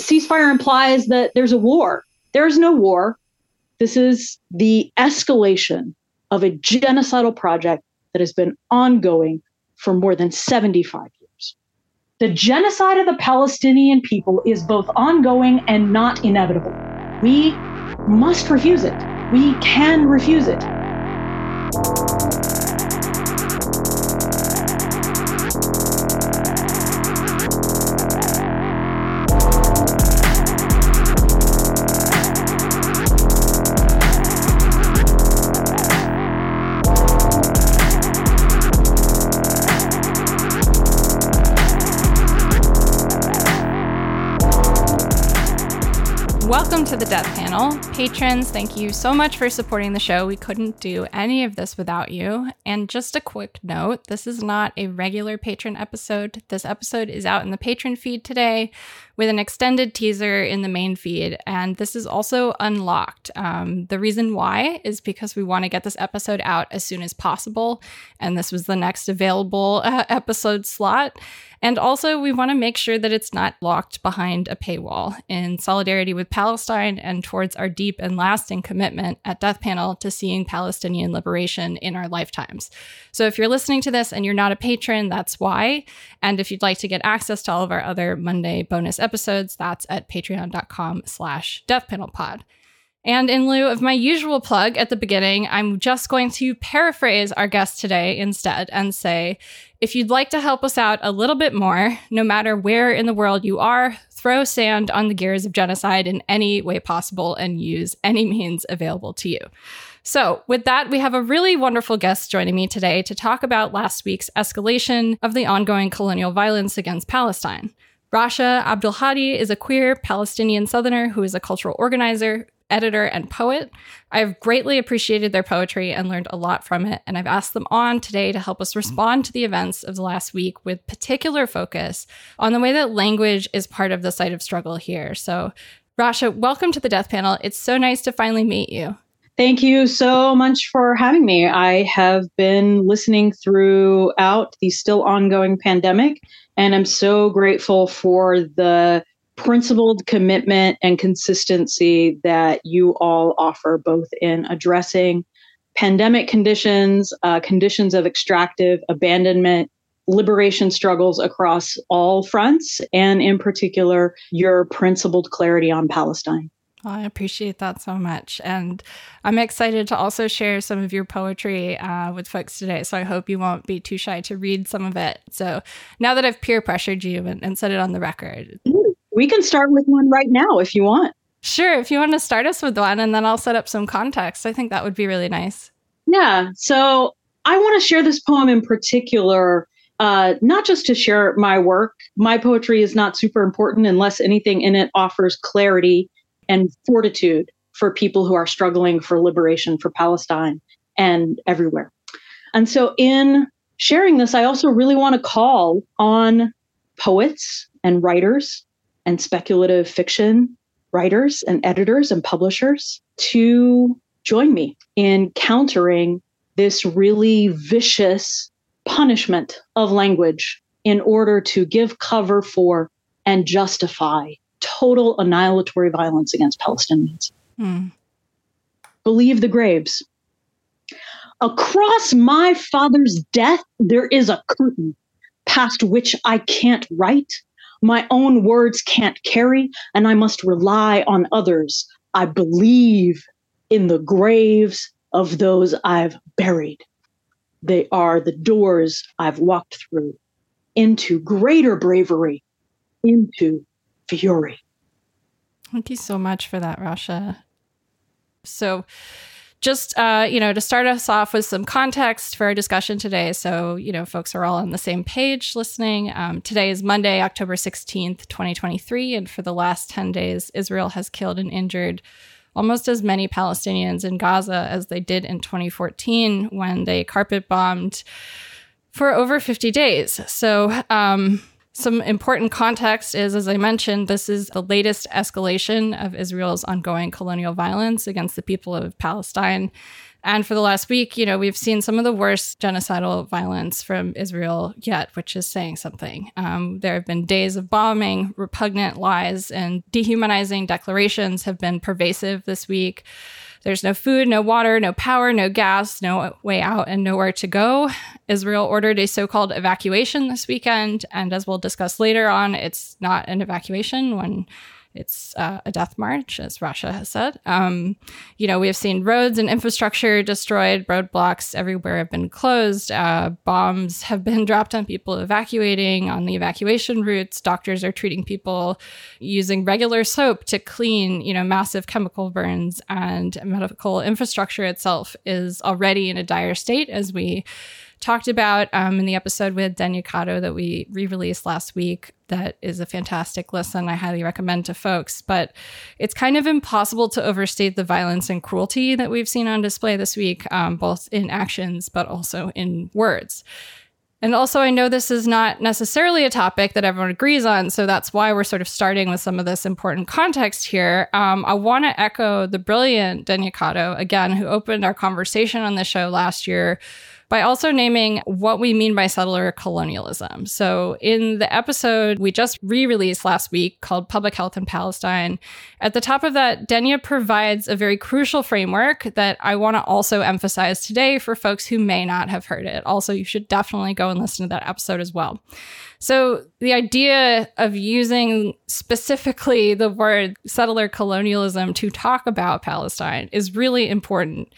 ceasefire implies that there's a war. There is no war. This is the escalation of a genocidal project that has been ongoing for more than 75 years. The genocide of the Palestinian people is both ongoing and not inevitable. We must refuse it. We can refuse it. Wow. Welcome to the Death Panel. Patrons, thank you so much for supporting the show. We couldn't do any of this without you. And just a quick note this is not a regular patron episode. This episode is out in the patron feed today with an extended teaser in the main feed. And this is also unlocked. Um, the reason why is because we want to get this episode out as soon as possible. And this was the next available uh, episode slot. And also, we want to make sure that it's not locked behind a paywall in solidarity with Palestine and towards our deep and lasting commitment at Death Panel to seeing Palestinian liberation in our lifetimes. So if you're listening to this and you're not a patron, that's why. And if you'd like to get access to all of our other Monday bonus episodes, that's at patreon.com slash deathpanelpod. And in lieu of my usual plug at the beginning, I'm just going to paraphrase our guest today instead and say if you'd like to help us out a little bit more, no matter where in the world you are, throw sand on the gears of genocide in any way possible and use any means available to you. So, with that, we have a really wonderful guest joining me today to talk about last week's escalation of the ongoing colonial violence against Palestine. Rasha Abdulhadi is a queer Palestinian Southerner who is a cultural organizer editor, and poet. I've greatly appreciated their poetry and learned a lot from it, and I've asked them on today to help us respond to the events of the last week with particular focus on the way that language is part of the site of struggle here. So, Rasha, welcome to the Death Panel. It's so nice to finally meet you. Thank you so much for having me. I have been listening throughout the still ongoing pandemic, and I'm so grateful for the principled commitment and consistency that you all offer, both in addressing pandemic conditions, uh, conditions of extractive abandonment, liberation struggles across all fronts, and in particular, your principled clarity on Palestine. Well, I appreciate that so much. And I'm excited to also share some of your poetry uh, with folks today. So I hope you won't be too shy to read some of it. So now that I've peer pressured you and, and set it on the record, we can start with one right now if you want. Sure. If you want to start us with one and then I'll set up some context, I think that would be really nice. Yeah. So I want to share this poem in particular, uh, not just to share my work. My poetry is not super important unless anything in it offers clarity and fortitude for people who are struggling for liberation for Palestine and everywhere. And so, in sharing this, I also really want to call on poets and writers and speculative fiction writers and editors and publishers to join me in countering this really vicious punishment of language in order to give cover for and justify total annihilatory violence against Palestinians. Mm. Believe the graves. Across my father's death, there is a curtain past which I can't write my own words can't carry, and I must rely on others. I believe in the graves of those I've buried. They are the doors I've walked through into greater bravery, into fury. Thank you so much for that, Rasha. So, just uh, you know to start us off with some context for our discussion today. So you know folks are all on the same page listening. Um, today is monday october 16th 2023 and for the last 10 days israel has killed and injured almost as many palestinians in gaza as they did in 2014 when they carpet bombed for over 50 days. So um, some important context is, as I mentioned, this is the latest escalation of Israel's ongoing colonial violence against the people of Palestine. And for the last week, you know, we've seen some of the worst genocidal violence from Israel yet, which is saying something. Um, there have been days of bombing, repugnant lies, and dehumanizing declarations have been pervasive this week. There's no food, no water, no power, no gas, no way out, and nowhere to go. Israel ordered a so called evacuation this weekend. And as we'll discuss later on, it's not an evacuation when it's uh, a death march, as Rasha has said. Um, you know, we have seen roads and infrastructure destroyed, roadblocks everywhere have been closed, uh, bombs have been dropped on people evacuating on the evacuation routes. Doctors are treating people using regular soap to clean, you know, massive chemical burns, and medical infrastructure itself is already in a dire state as we talked about um, in the episode with Danya Qato that we re released last week. That is a fantastic listen. I highly recommend to folks. But it's kind of impossible to overstate the violence and cruelty that we've seen on display this week, um, both in actions but also in words. And also, I know this is not necessarily a topic that everyone agrees on. So that's why we're sort of starting with some of this important context here. Um, I want to echo the brilliant Danya Qato, again, who opened our conversation on the show last year by also naming what we mean by settler colonialism. So, in the episode we just re released last week called Public Health in Palestine, at the top of that, Danya provides a very crucial framework that I want to also emphasize today for folks who may not have heard it. Also, you should definitely go and listen to that episode as well. So, the idea of using specifically the word settler colonialism to talk about Palestine is really important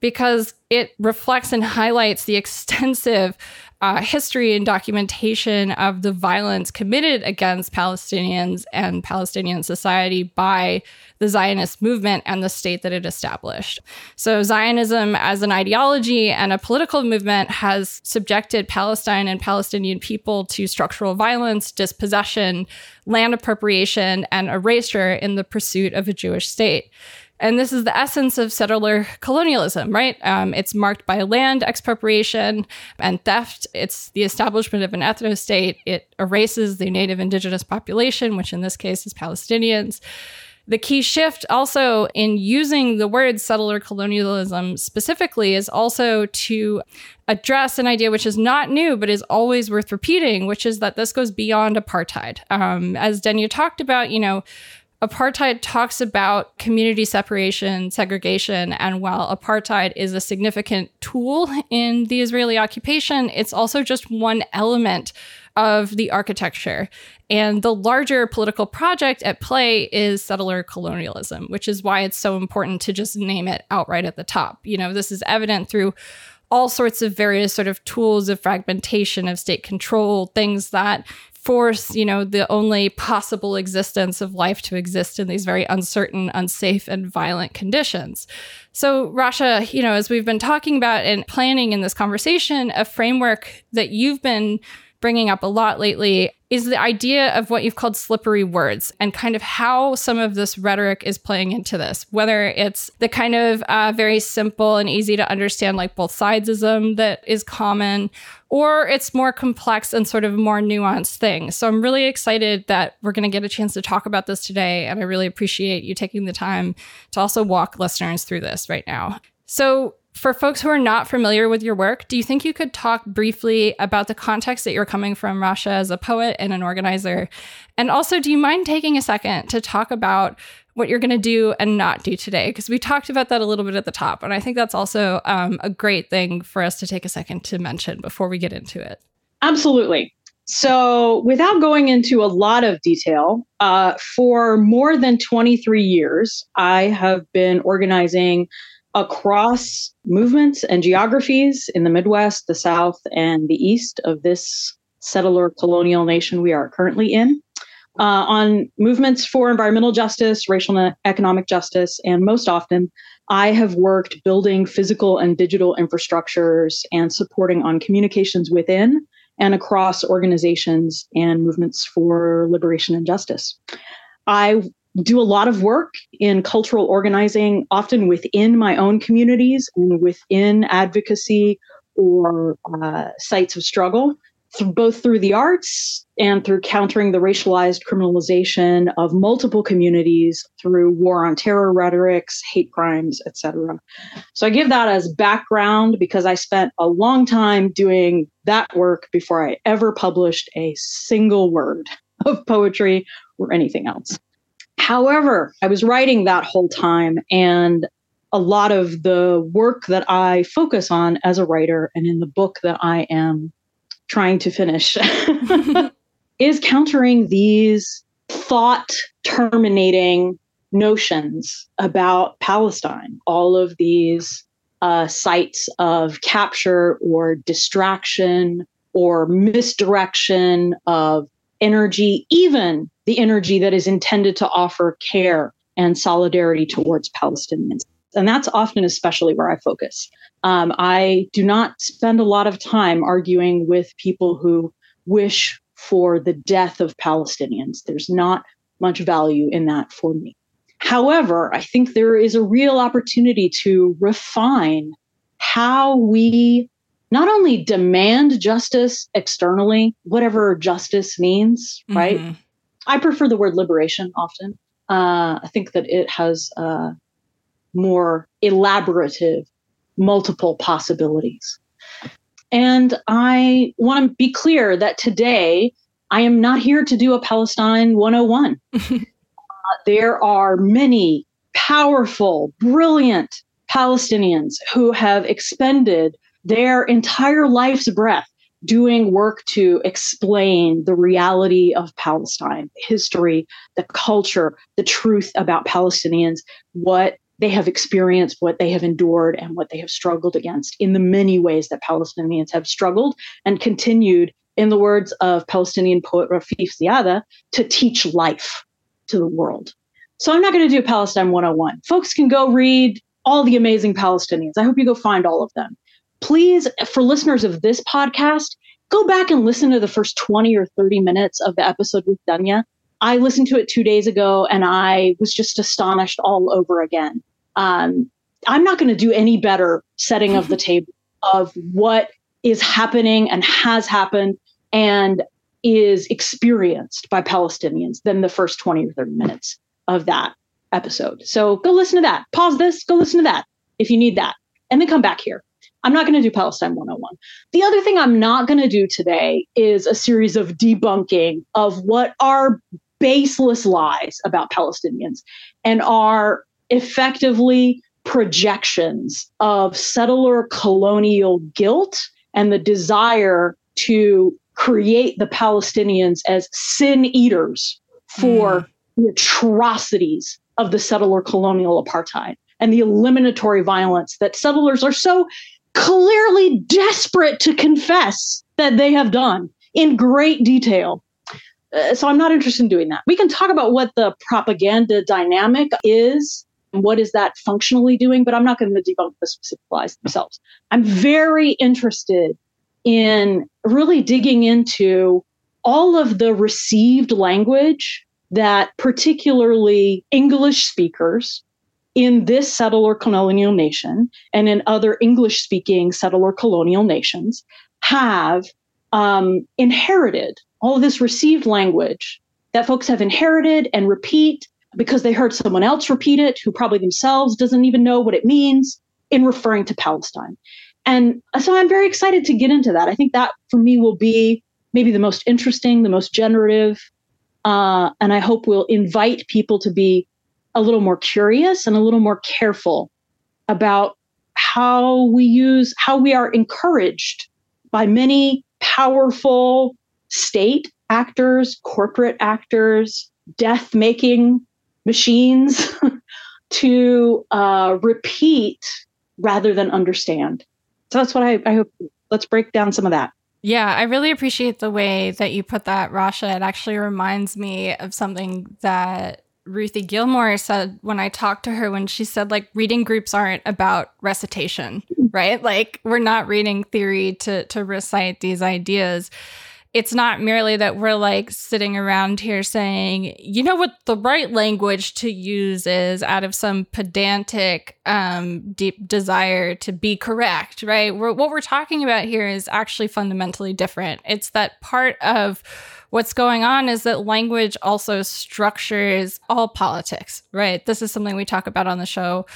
because it reflects and highlights the extensive uh, history and documentation of the violence committed against Palestinians and Palestinian society by the Zionist movement and the state that it established. So, Zionism as an ideology and a political movement has subjected Palestine and Palestinian people to structural violence, dispossession, land appropriation, and erasure in the pursuit of a Jewish state. And this is the essence of settler colonialism, right? Um, it's marked by land expropriation and theft. It's the establishment of an ethno state. It erases the native indigenous population, which in this case is Palestinians. The key shift also in using the word settler colonialism specifically is also to address an idea which is not new but is always worth repeating, which is that this goes beyond apartheid. Um, as Danya talked about, you know, apartheid talks about community separation, segregation, and while apartheid is a significant tool in the Israeli occupation, it's also just one element of the architecture. And the larger political project at play is settler colonialism, which is why it's so important to just name it outright at the top. You know, this is evident through all sorts of various sort of tools of fragmentation of state control, things that force, you know, the only possible existence of life to exist in these very uncertain, unsafe, and violent conditions. So, Rasha, you know, as we've been talking about and planning in this conversation, a framework that you've been bringing up a lot lately is the idea of what you've called slippery words and kind of how some of this rhetoric is playing into this, whether it's the kind of uh, very simple and easy to understand, like both sidesism that is common, or it's more complex and sort of more nuanced thing. So I'm really excited that we're going to get a chance to talk about this today. And I really appreciate you taking the time to also walk listeners through this right now. So, for folks who are not familiar with your work, do you think you could talk briefly about the context that you're coming from, Rasha, as a poet and an organizer? And also, do you mind taking a second to talk about what you're going to do and not do today? Because we talked about that a little bit at the top. And I think that's also um, a great thing for us to take a second to mention before we get into it. Absolutely. So, without going into a lot of detail, uh, for more than 23 years, I have been organizing across movements and geographies in the Midwest, the South, and the East of this settler colonial nation we are currently in. Uh, on movements for environmental justice, racial and economic justice, and most often, I have worked building physical and digital infrastructures and supporting on communications within and across organizations and movements for liberation and justice. I do a lot of work in cultural organizing, often within my own communities and within advocacy or uh, sites of struggle. th- both through the arts and through countering the racialized criminalization of multiple communities through war on terror rhetorics, hate crimes, etc. So I give that as background because I spent a long time doing that work before I ever published a single word of poetry or anything else. However, I was writing that whole time and a lot of the work that I focus on as a writer and in the book that I am trying to finish is countering these thought terminating notions about Palestine, all of these uh, sites of capture or distraction or misdirection of energy, even the energy that is intended to offer care and solidarity towards Palestinians. And that's often especially where I focus. Um, I do not spend a lot of time arguing with people who wish for the death of Palestinians. There's not much value in that for me. However, I think there is a real opportunity to refine how we not only demand justice externally, whatever justice means, right? I prefer the word liberation often. Uh, I think that it has uh, more elaborative, multiple possibilities. And I want to be clear that today I am not here to do a Palestine 101. uh, there are many powerful, brilliant Palestinians who have expended their entire life's breath doing work to explain the reality of Palestine, history, the culture, the truth about Palestinians, what they have experienced, what they have endured, and what they have struggled against in the many ways that Palestinians have struggled and continued, in the words of Palestinian poet Rafeef Ziadah, to teach life to the world. So I'm not going to do Palestine 101. Folks can go read all the amazing Palestinians. I hope you go find all of them. Please, for listeners of this podcast, go back and listen to the first 20 or 30 minutes of the episode with Danya. I listened to it two days ago and I was just astonished all over again um, I'm not going to do any better setting of the table of what is happening and has happened and is experienced by Palestinians than the first 20 or 30 minutes of that episode. So go listen to that. Pause this, go listen to that if you need that, and then come back here. I'm not going to do Palestine 101. The other thing I'm not going to do today is a series of debunking of what are baseless lies about Palestinians and are effectively projections of settler colonial guilt and the desire to create the Palestinians as sin eaters for mm. the atrocities of the settler colonial apartheid and the eliminatory violence that settlers are so clearly desperate to confess that they have done in great detail. Uh, so I'm not interested in doing that. We can talk about what the propaganda dynamic is and what is that functionally doing? But I'm not going to debunk the specific lies themselves. I'm very interested in really digging into all of the received language that particularly English speakers in this settler colonial nation and in other English speaking settler colonial nations have um, inherited all of this received language that folks have inherited and repeat because they heard someone else repeat it who probably themselves doesn't even know what it means in referring to Palestine. And so I'm very excited to get into that. I think that for me will be maybe the most interesting, the most generative, uh, and I hope will invite people to be a little more curious and a little more careful about how we use, how we are encouraged by many powerful state actors, corporate actors, death making machines to uh, repeat rather than understand. So that's what I, I hope. Let's break down some of that. Yeah, I really appreciate the way that you put that, Rasha. It actually reminds me of something that Ruthie Gilmore said when I talked to her when she said like reading groups aren't about recitation, right? Like we're not reading theory to to recite these ideas. it's not merely that we're like sitting around here saying, you know what the right language to use is out of some pedantic, um, deep desire to be correct, right? We're, what we're talking about here is actually fundamentally different. It's that part of what's going on is that language also structures all politics, right? This is something we talk about on the show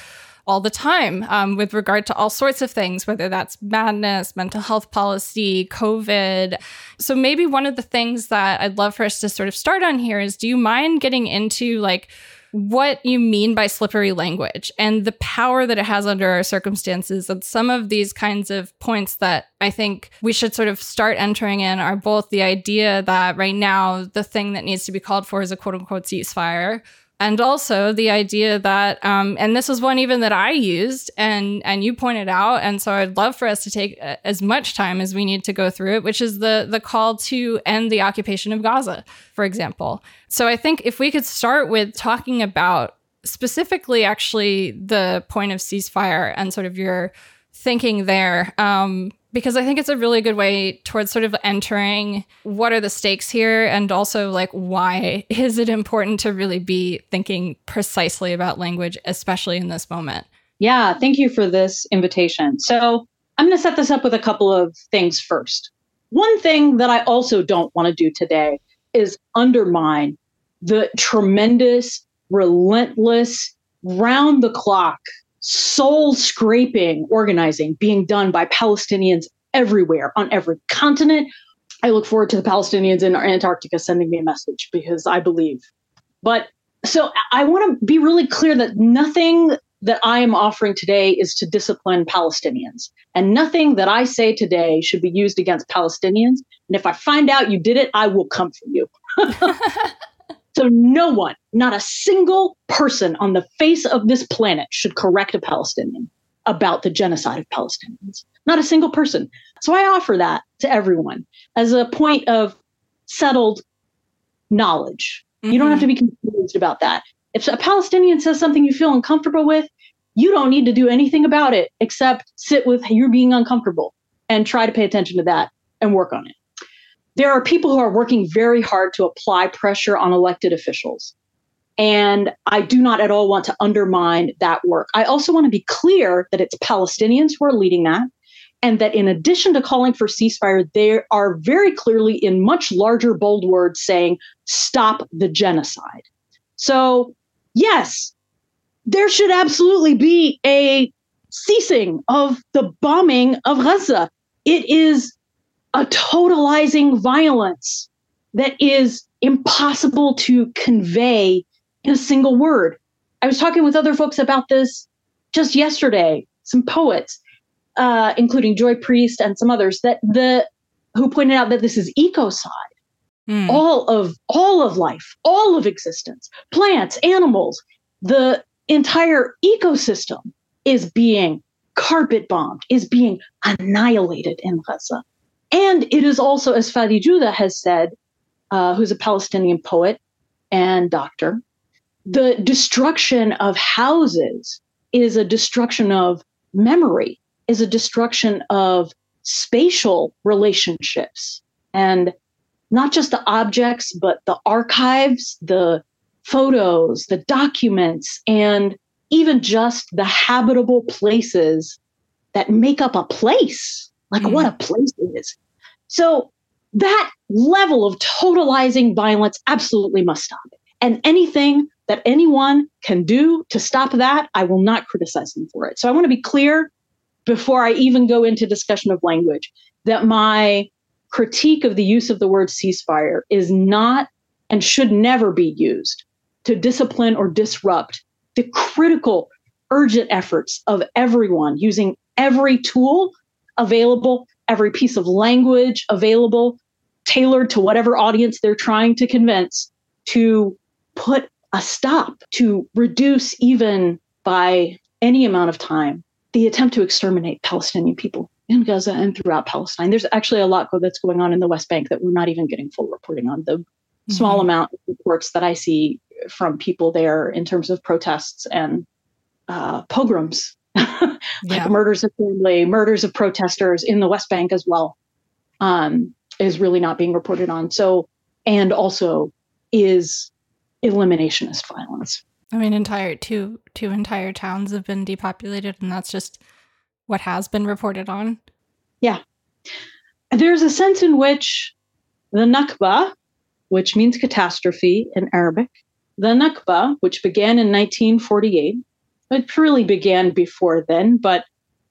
all the time um, with regard to all sorts of things, whether that's madness, mental health policy, COVID. So maybe one of the things that I'd love for us to sort of start on here is do you mind getting into like, what you mean by slippery language and the power that it has under our circumstances. And some of these kinds of points that I think we should sort of start entering in are both the idea that right now the thing that needs to be called for is a quote unquote ceasefire and also the idea that um, and this was one even that i used and and you pointed out. And so i'd love for us to take uh, as much time as we need to go through it which is the the call to end the occupation of gaza for example. So i think if we could start with talking about specifically actually the point of ceasefire and sort of your thinking there um, because I think it's a really good way towards sort of entering what are the stakes here and also like why is it important to really be thinking precisely about language, especially in this moment. Yeah, thank you for this invitation. So I'm going to set this up with a couple of things first. One thing that I also don't want to do today is undermine the tremendous, relentless, round the clock soul scraping organizing being done by Palestinians everywhere on every continent. I look forward to the Palestinians in Antarctica sending me a message because I believe. But so I want to be really clear that nothing that I am offering today is to discipline Palestinians. And nothing that I say today should be used against Palestinians. And if I find out you did it, I will come for you. So no one, not a single person on the face of this planet should correct a Palestinian about the genocide of Palestinians. Not a single person. So I offer that to everyone as a point of settled knowledge. Mm-hmm. You don't have to be confused about that. If a Palestinian says something you feel uncomfortable with, you don't need to do anything about it except sit with you being uncomfortable and try to pay attention to that and work on it there are people who are working very hard to apply pressure on elected officials. And I do not at all want to undermine that work. I also want to be clear that it's Palestinians who are leading that. And that in addition to calling for ceasefire, they are very clearly in much larger, bold words saying, stop the genocide. So, yes, there should absolutely be a ceasing of the bombing of Gaza. It is a totalizing violence that is impossible to convey in a single word. I was talking with other folks about this just yesterday, some poets, uh, including Joy Priest and some others, that the who pointed out that this is ecocide. Mm. All of all of life, all of existence, plants, animals, the entire ecosystem is being carpet bombed, is being annihilated in Gaza. And it is also, as Fadi Joudah has said, uh, who's a Palestinian poet and doctor, the destruction of houses is a destruction of memory, is a destruction of spatial relationships. And not just the objects, but the archives, the photos, the documents, and even just the habitable places that make up a place. Like mm. what a place is. So that level of totalizing violence absolutely must stop. And anything that anyone can do to stop that, I will not criticize them for it. So I want to be clear before I even go into discussion of language that my critique of the use of the word ceasefire is not and should never be used to discipline or disrupt the critical, urgent efforts of everyone using every tool available every piece of language available, tailored to whatever audience they're trying to convince, to put a stop, to reduce even by any amount of time the attempt to exterminate Palestinian people in Gaza and throughout Palestine. There's actually a lot that's going on in the West Bank that we're not even getting full reporting on. The mm-hmm. small amount of reports that I see from people there in terms of protests and uh, pogroms like yeah. murders of family, murders of protesters in the West Bank as well. Um, is really not being reported on. So, and also is eliminationist violence. I mean, entire two two entire towns have been depopulated, and that's just what has been reported on. Yeah, there's a sense in which the Nakba, which means catastrophe in Arabic, the Nakba, which began in 1948, it really began before then, but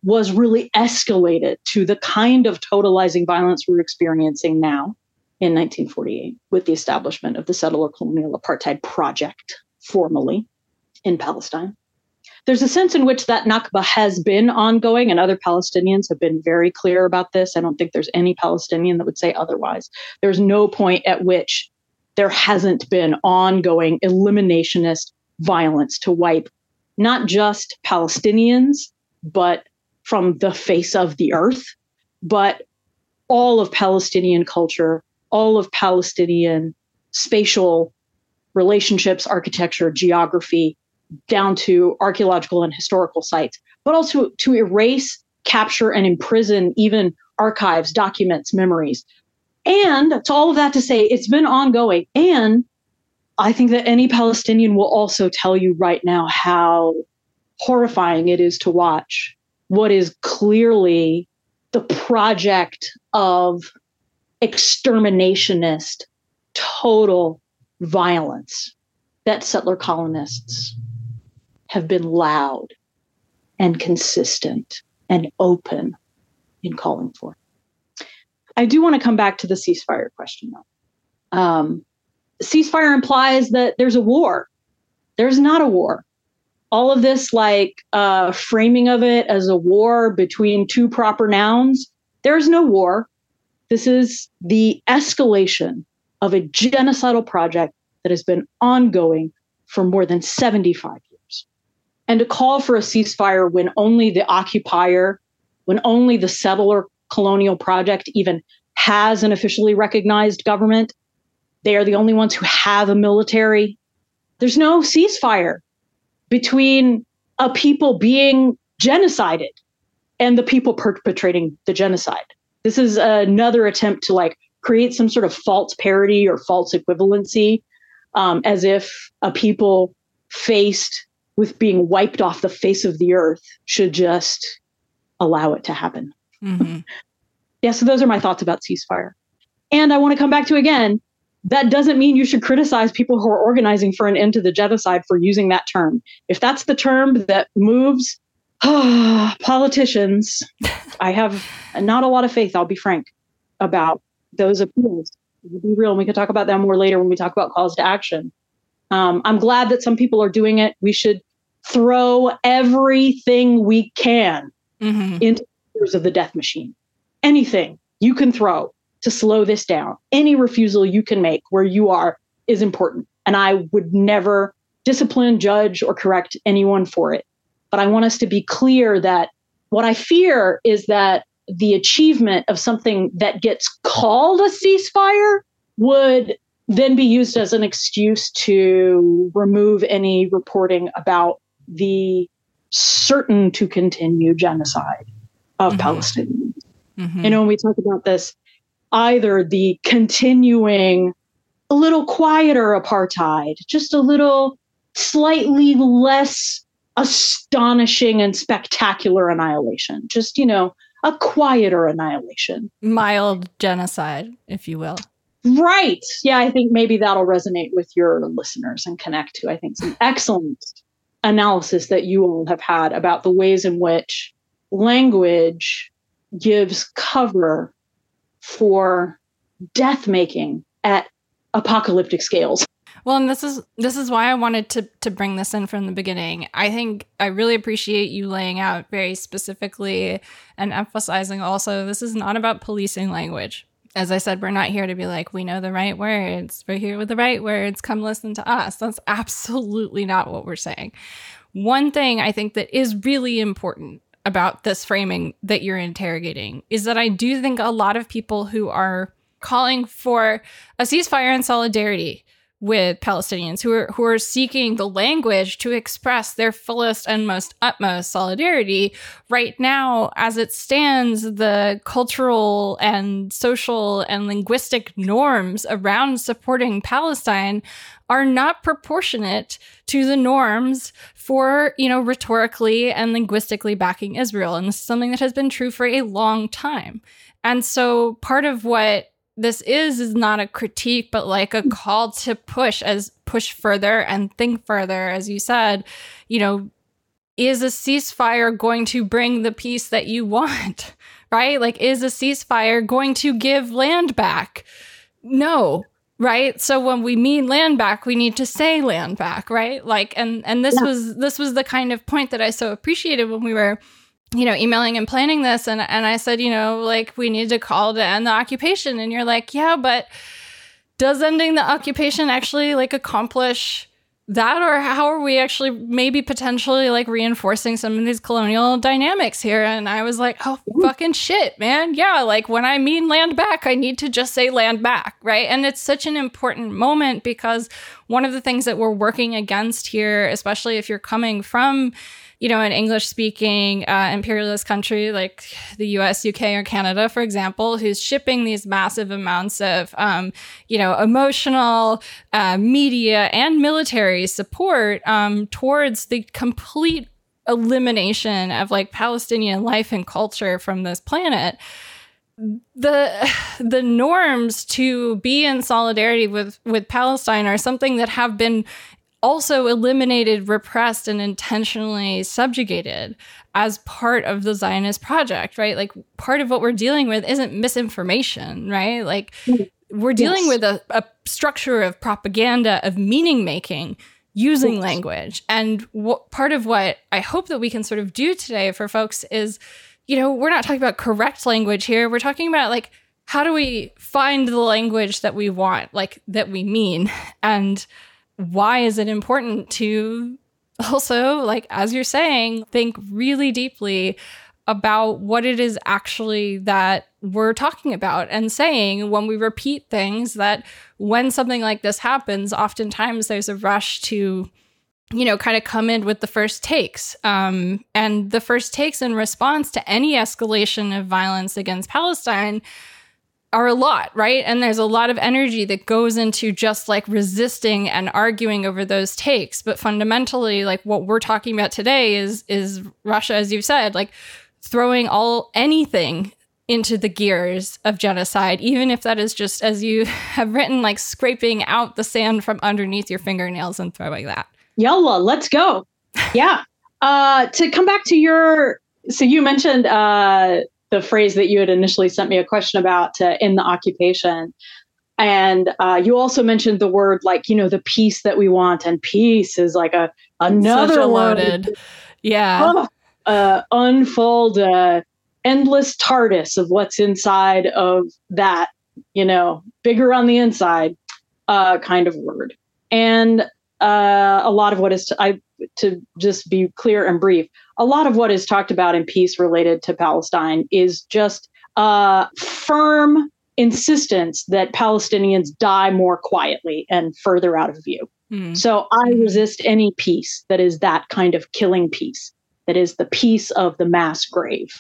was really escalated to the kind of totalizing violence we're experiencing now in 1948 with the establishment of the settler colonial apartheid project formally in Palestine. There's a sense in which that Nakba has been ongoing, and other Palestinians have been very clear about this. I don't think there's any Palestinian that would say otherwise. There's no point at which there hasn't been ongoing eliminationist violence to wipe not just Palestinians, but from the face of the earth, but all of Palestinian culture, all of Palestinian spatial relationships, architecture, geography, down to archaeological and historical sites, but also to erase, capture, and imprison even archives, documents, memories. And it's all of that to say it's been ongoing. And I think that any Palestinian will also tell you right now how horrifying it is to watch what is clearly the project of exterminationist total violence that settler colonists have been loud and consistent and open in calling for. I do want to come back to the ceasefire question, though. Um, ceasefire implies that there's a war. There's not a war. All of this like uh, framing of it as a war between two proper nouns there's no war. This is the escalation of a genocidal project that has been ongoing for more than 75 years. And to call for a ceasefire when only the occupier when only the settler colonial project even has an officially recognized government they are the only ones who have a military there's no ceasefire between a people being genocided and the people perpetrating the genocide. This is another attempt to like create some sort of false parity or false equivalency, um, as if a people faced with being wiped off the face of the earth should just allow it to happen. Mm-hmm. yeah, so those are my thoughts about ceasefire. And I want to come back to again that doesn't mean you should criticize people who are organizing for an end to the genocide for using that term. If that's the term that moves politicians, I have not a lot of faith, I'll be frank, about those appeals. Be real. We can talk about that more later when we talk about calls to action. Um, I'm glad that some people are doing it. We should throw everything we can mm-hmm. into of the death machine. Anything you can throw to slow this down. Any refusal you can make where you are is important. And I would never discipline, judge, or correct anyone for it. But I want us to be clear that what I fear is that the achievement of something that gets called a ceasefire would then be used as an excuse to remove any reporting about the certain to continue genocide of mm-hmm. Palestinians. Mm-hmm. You know, when we talk about this either the continuing a little quieter apartheid, just a little slightly less astonishing and spectacular annihilation, just, you know, a quieter annihilation. Mild genocide, if you will. Right. Yeah, I think maybe that'll resonate with your listeners and connect to, I think, some excellent analysis that you all have had about the ways in which language gives cover for death making at apocalyptic scales. Well, and this is this is why I wanted to to bring this in from the beginning. I think I really appreciate you laying out very specifically and emphasizing also this is not about policing language. As I said, we're not here to be like, we know the right words. We're here with the right words. Come listen to us. That's absolutely not what we're saying. One thing I think that is really important about this framing that you're interrogating is that I do think a lot of people who are calling for a ceasefire and solidarity with Palestinians who are who are seeking the language to express their fullest and most utmost solidarity. Right now, as it stands, the cultural and social and linguistic norms around supporting Palestine are not proportionate to the norms for, you know, rhetorically and linguistically backing Israel. And this is something that has been true for a long time. And so part of what this is is not a critique but like a mm. call to push as push further and think further as you said you know is a ceasefire going to bring the peace that you want right? Like is a ceasefire going to give land back? No right? So when we mean land back we need to say land back right? Like and and this yeah. was this was the kind of point that i so appreciated when we were you know, emailing and planning this. And, and I said, you know, like we need to call to end the occupation. And you're like, yeah, but does ending the occupation actually like accomplish that? Or how are we actually maybe potentially like reinforcing some of these colonial dynamics here? And I was like, oh, fucking shit, man. Yeah. Like when I mean land back, I need to just say land back. Right. And it's such an important moment because one of the things that we're working against here, especially if you're coming from, you know, an English speaking uh, imperialist country like the US, UK, or Canada, for example, who's shipping these massive amounts of, um, you know, emotional, uh, media, and military support um, towards the complete elimination of like Palestinian life and culture from this planet. The the norms to be in solidarity with with Palestine are something that have been also eliminated, repressed, and intentionally subjugated as part of the Zionist project, right? Like part of what we're dealing with isn't misinformation, right? Like mm. we're dealing yes. with a, a, structure of propaganda, of meaning making using yes. language. And what part of what I hope that we can sort of do today for folks is, you know, we're not talking about correct language here. We're talking about like, how do we find the language that we want, like that we mean? And why is it important to also, like, as you're saying, think really deeply about what it is actually that we're talking about and saying when we repeat things that when something like this happens, oftentimes there's a rush to, you know, kind of come in with the first takes. Um, and the first takes in response to any escalation of violence against Palestine are a lot, right? And there's a lot of energy that goes into just like resisting and arguing over those takes. But fundamentally, like what we're talking about today is is Rasha, as you said, like throwing all anything into the gears of genocide, even if that is just as you have written, like scraping out the sand from underneath your fingernails and throwing that. Yalla, let's go. Yeah. uh, to come back to your so you mentioned uh, the phrase that you had initially sent me a question about uh, in the occupation. And uh, you also mentioned the word like, you know, the peace that we want, and peace is like a another Such a loaded, word. yeah, oh, uh, unfold uh, endless TARDIS of what's inside of that, you know, bigger on the inside uh, kind of word. And uh, a lot of what is to, I to just be clear and brief a lot of what is talked about in peace related to Palestine is just a firm insistence that Palestinians die more quietly and further out of view. Mm. So I resist any peace that is that kind of killing peace, that is the peace of the mass grave.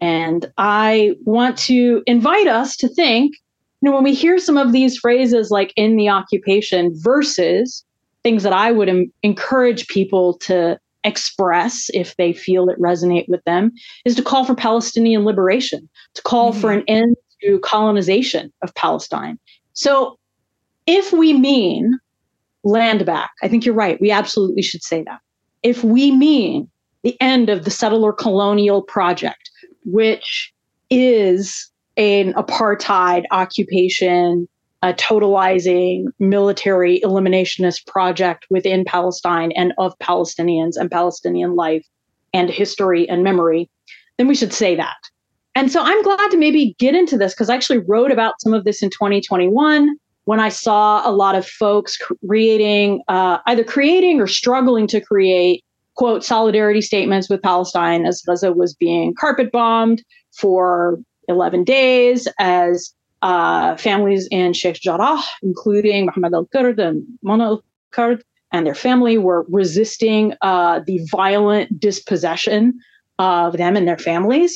And I want to invite us to think, you know, when we hear some of these phrases like in the occupation versus things that I would Im- encourage people to express if they feel it resonate with them is to call for Palestinian liberation, to call mm-hmm. for an end to colonization of Palestine. So if we mean land back, I think you're right. We absolutely should say that. If we mean the end of the settler colonial project, which is an apartheid occupation a totalizing military eliminationist project within Palestine and of Palestinians and Palestinian life and history and memory, then we should say that. And so I'm glad to maybe get into this because I actually wrote about some of this in 2021 when I saw a lot of folks creating, uh, either creating or struggling to create, quote, solidarity statements with Palestine as Gaza was being carpet bombed for 11 days, as uh, families in Sheikh Jarrah, including Muhammad al Kurd and Mona al Kurd, and their family were resisting uh, the violent dispossession of them and their families.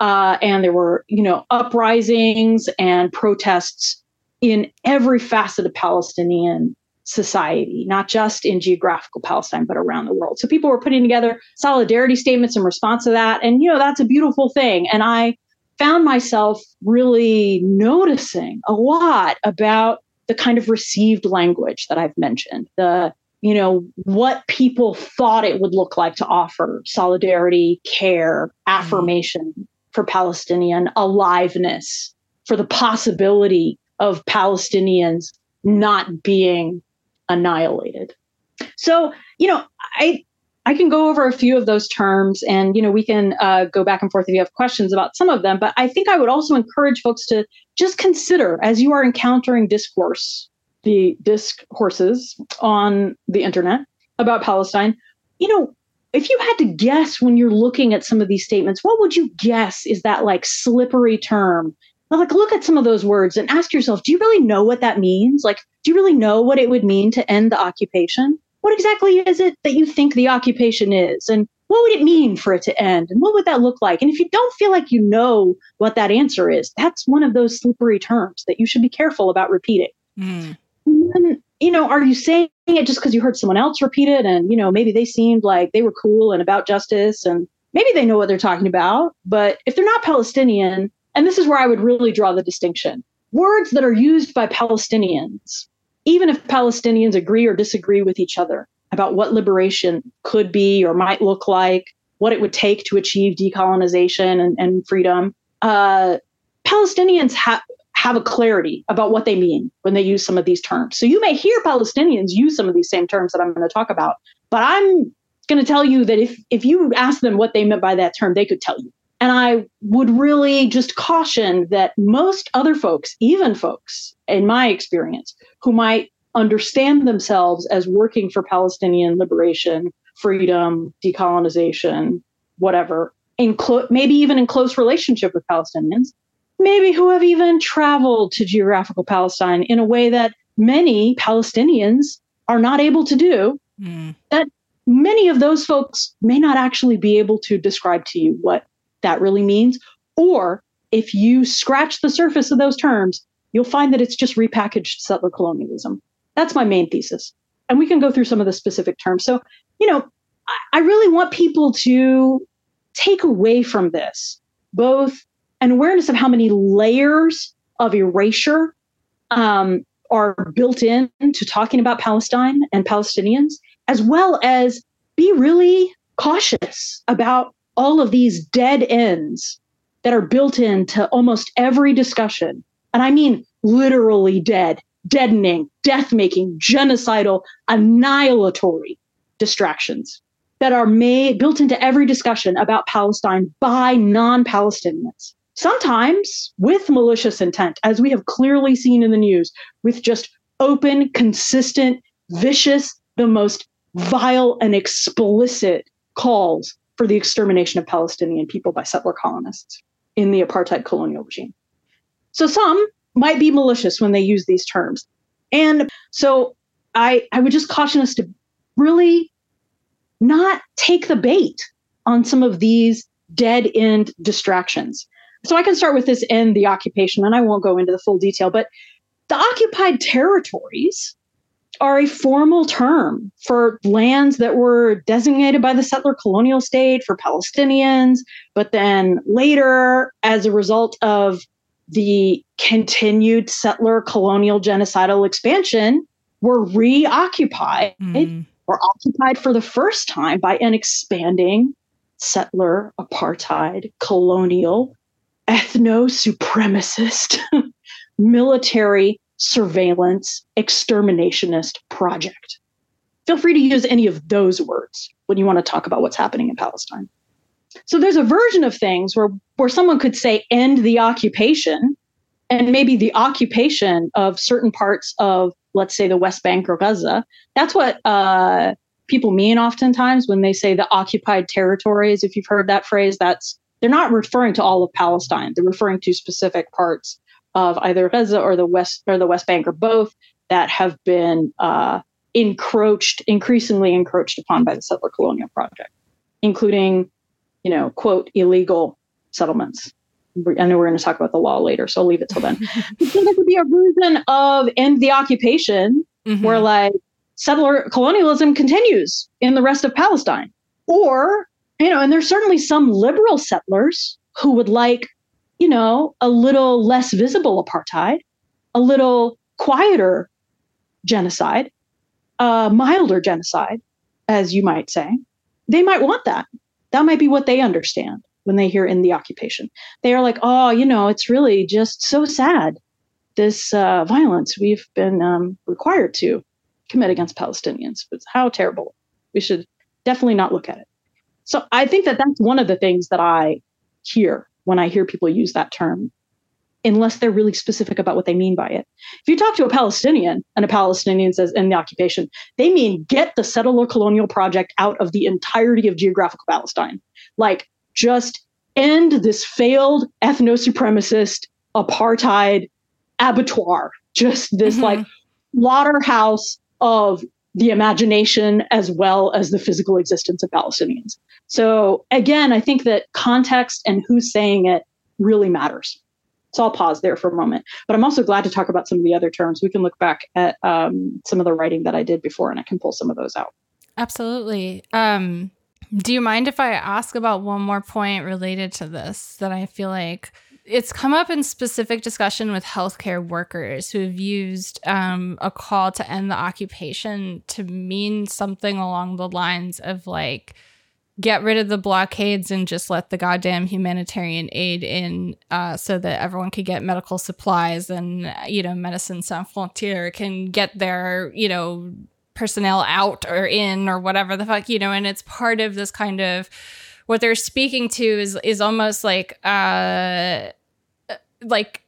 Uh, and there were, you know, uprisings and protests in every facet of Palestinian society, not just in geographical Palestine, but around the world. So people were putting together solidarity statements in response to that. And, you know, that's a beautiful thing. And I found myself really noticing a lot about the kind of received language that I've mentioned, the you know, what people thought it would look like to offer solidarity, care, mm-hmm. affirmation for Palestinian aliveness, for the possibility of Palestinians not being annihilated. So, you know, I I can go over a few of those terms and, you know, we can uh, go back and forth if you have questions about some of them. But I think I would also encourage folks to just consider as you are encountering discourse the discourses on the internet about Palestine, you know, if you had to guess when you're looking at some of these statements, what would you guess is that like slippery term? like look at some of those words and ask yourself, do you really know what that means? Like, do you really know what it would mean to end the occupation? What exactly is it that you think the occupation is? And what would it mean for it to end? And what would that look like? And if you don't feel like you know what that answer is, that's one of those slippery terms that you should be careful about repeating. Mm then, you know, are you saying it just because you heard someone else repeat it and, you know, maybe they seemed like they were cool and about justice and maybe they know what they're talking about. But if they're not Palestinian, and this is where I would really draw the distinction words that are used by Palestinians, even if Palestinians agree or disagree with each other about what liberation could be or might look like, what it would take to achieve decolonization and, and freedom, uh, Palestinians have have a clarity about what they mean when they use some of these terms. So you may hear Palestinians use some of these same terms that I'm going to talk about, but I'm going to tell you that if if you ask them what they meant by that term, they could tell you. And I would really just caution that most other folks, even folks in my experience, who might understand themselves as working for Palestinian liberation, freedom, decolonization, whatever, in clo- maybe even in close relationship with Palestinians, maybe who have even traveled to geographical Palestine in a way that many Palestinians are not able to do, mm. that many of those folks may not actually be able to describe to you what that really means. Or if you scratch the surface of those terms, you'll find that it's just repackaged settler colonialism. That's my main thesis. And we can go through some of the specific terms. So, you know, I, really want people to take away from this both an awareness of how many layers of erasure um, are built in to talking about Palestine and Palestinians, as well as be really cautious about all of these dead ends that are built into almost every discussion. And I mean literally dead, deadening, death making, genocidal, annihilatory distractions that are made built into every discussion about Palestine by non Palestinians sometimes with malicious intent, as we have clearly seen in the news, with just open, consistent, vicious, the most vile and explicit calls for the extermination of Palestinian people by settler colonists in the apartheid colonial regime. So some might be malicious when they use these terms. And so I, I would just caution us to really not take the bait on some of these dead end distractions. So I can start with this in the occupation, and I won't go into the full detail, but the occupied territories are a formal term for lands that were designated by the settler colonial state for Palestinians, but then later, as a result of the continued settler colonial genocidal expansion, were reoccupied mm. or occupied for the first time by an expanding settler apartheid colonial ethno supremacist military surveillance exterminationist project. Feel free to use any of those words when you want to talk about what's happening in Palestine. So there's a version of things where, where someone could say end the occupation and maybe the occupation of certain parts of, let's say, the West Bank or Gaza. That's what uh, people mean oftentimes when they say the occupied territories. If you've heard that phrase, that's they're not referring to all of Palestine. They're referring to specific parts of either Gaza or the West or the West Bank or both that have been uh, encroached, increasingly encroached upon by the settler colonial project, including, you know, quote, illegal settlements. I know we're going to talk about the law later, so I'll leave it till then. I think it could be a version of end the occupation, mm-hmm. where like settler colonialism continues in the rest of Palestine. Or, you know, and there's certainly some liberal settlers who would like, you know, a little less visible apartheid, a little quieter genocide, a milder genocide, as you might say, they might want that. That might be what they understand when they hear in the occupation. They are like, oh, you know, it's really just so sad, this uh, violence we've been um, required to commit against Palestinians. It's how terrible. We should definitely not look at it. So I think that that's one of the things that I hear when I hear people use that term unless they're really specific about what they mean by it. If you talk to a Palestinian and a Palestinian says in the occupation, they mean get the settler colonial project out of the entirety of geographical Palestine. Like just end this failed ethno supremacist apartheid abattoir, just this mm-hmm. like slaughterhouse of the imagination as well as the physical existence of Palestinians. So again, I think that context and who's saying it really matters. So I'll pause there for a moment. But I'm also glad to talk about some of the other terms. We can look back at um, some of the writing that I did before, and I can pull some of those out. Absolutely. Um, do you mind if I ask about one more point related to this that I feel like it's come up in specific discussion with healthcare workers who have used um, a call to end the occupation to mean something along the lines of like, get rid of the blockades and just let the goddamn humanitarian aid in uh, so that everyone could get medical supplies and you know medicine sans frontiere can get their you know personnel out or in or whatever the fuck you know and it's part of this kind of what they're speaking to is is almost like uh like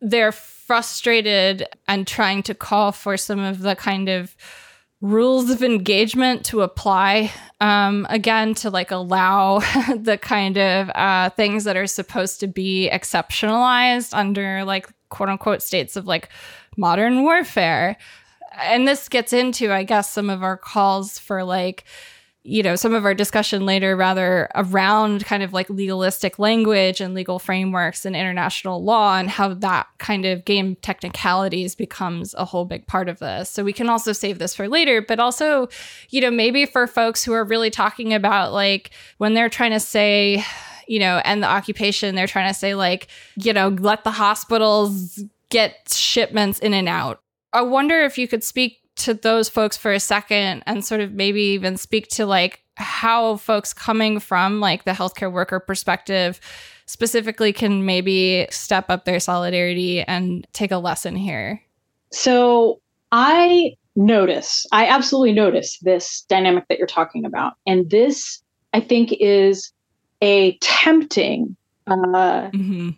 they're frustrated and trying to call for some of the kind of rules of engagement to apply um, again to like allow the kind of uh, things that are supposed to be exceptionalized under like quote unquote states of like modern warfare. And this gets into i guess some of our calls for like you know, some of our discussion later rather around kind of like legalistic language and legal frameworks and international law and how that kind of game technicalities becomes a whole big part of this. So we can also save this for later, but also, you know, maybe for folks who are really talking about like when they're trying to say, you know, end the occupation, they're trying to say like, you know, let the hospitals get shipments in and out. I wonder if you could speak to those folks for a second and sort of maybe even speak to like how folks coming from like the healthcare worker perspective specifically can maybe step up their solidarity and take a lesson here? So I notice, I absolutely notice this dynamic that you're talking about. And this, I think, is a tempting uh, mm-hmm.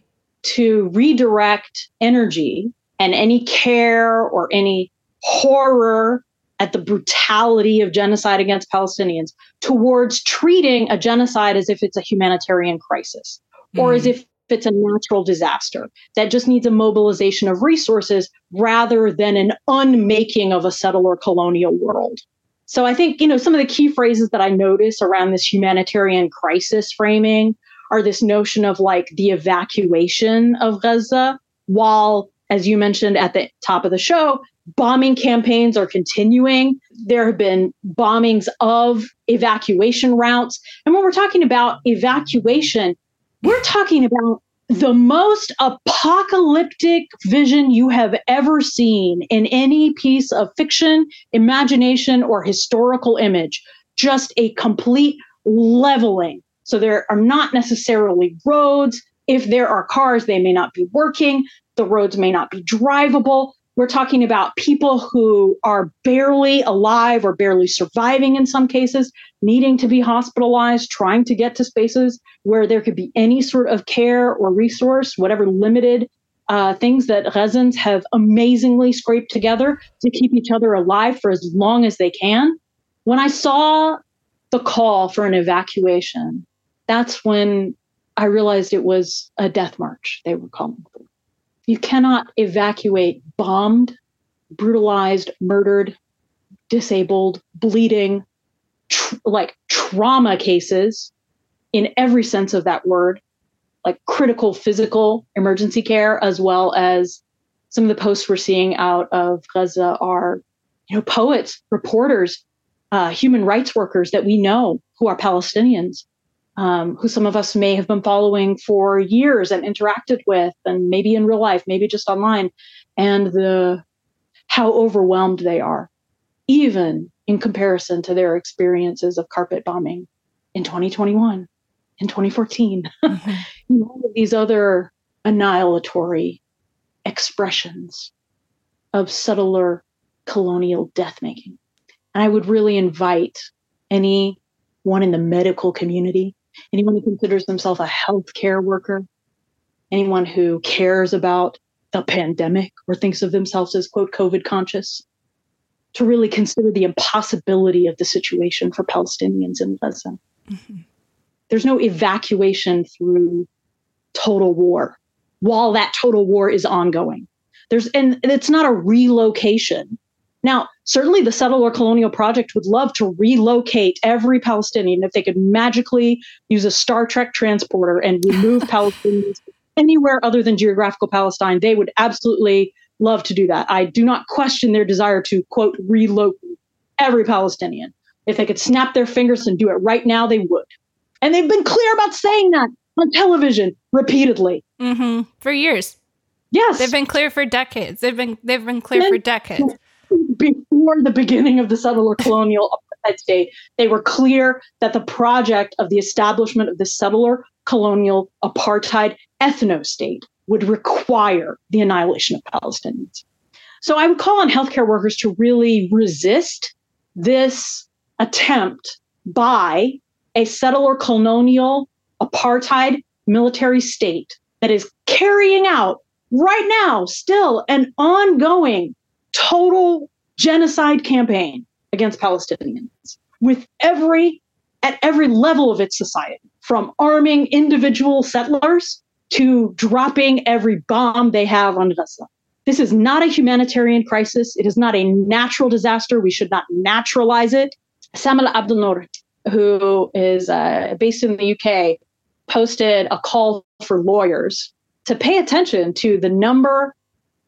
to redirect energy and any care or any horror at the brutality of genocide against Palestinians towards treating a genocide as if it's a humanitarian crisis mm. or as hmm. if it's a natural disaster that just needs a mobilization of resources rather than an unmaking of a settler colonial world. So I think, you know, some of the key phrases that I notice around this humanitarian crisis framing are this notion of like the evacuation of Gaza while as you mentioned at the top of the show, bombing campaigns are continuing. There have been bombings of evacuation routes. And when we're talking about evacuation, we're talking about the most apocalyptic vision you have ever seen in any piece of fiction, imagination, or historical image. Just a complete leveling. So there are not necessarily roads. If there are cars, they may not be working. The roads may not be drivable. We're talking about people who are barely alive or barely surviving in some cases, needing to be hospitalized, trying to get to spaces where there could be any sort of care or resource, whatever limited uh, things that Gazans have amazingly scraped together to keep each other alive for as long as they can. When I saw the call for an evacuation, that's when I realized it was a death march they were calling. You cannot evacuate bombed, brutalized, murdered, disabled, bleeding, tr- like trauma cases in every sense of that word, like critical physical emergency care, as well as some of the posts we're seeing out of Gaza are, you know, poets, reporters, uh, human rights workers that we know who are Palestinians, um, who some of us may have been following for years and interacted with, and maybe in real life, maybe just online, and the how overwhelmed they are, even in comparison to their experiences of carpet bombing in 2021, in 2014, mm-hmm. all of these other annihilatory expressions of settler colonial death making. And I would really invite anyone in the medical community, anyone who considers themselves a healthcare worker, anyone who cares about the pandemic or thinks of themselves as, quote, COVID conscious, to really consider the impossibility of the situation for Palestinians in Gaza. Mm-hmm. There's no evacuation through total war while that total war is ongoing. There's and it's not a relocation. Now, certainly the settler colonial project would love to relocate every Palestinian if they could magically use a Star Trek transporter and remove Palestinians anywhere other than geographical Palestine. They would absolutely love to do that. I do not question their desire to, quote, relocate every Palestinian. If they could snap their fingers and do it right now, they would. And they've been clear about saying that on television repeatedly. Mm-hmm. For years. Yes. They've been clear for decades. They've been they've been clear and for decades. Before the beginning of the settler colonial apartheid state, they were clear that the project of the establishment of the settler colonial apartheid ethno state would require the annihilation of Palestinians. So I would call on healthcare workers to really resist this attempt by a settler colonial apartheid military state that is carrying out right now still an ongoing total genocide campaign against Palestinians with every at every level of its society from arming individual settlers to dropping every bomb they have on Gaza. This is not a humanitarian crisis. It is not a natural disaster. We should not naturalize it. Samuel Abdel Nour, who is uh, based in the UK, posted a call for lawyers to pay attention to the number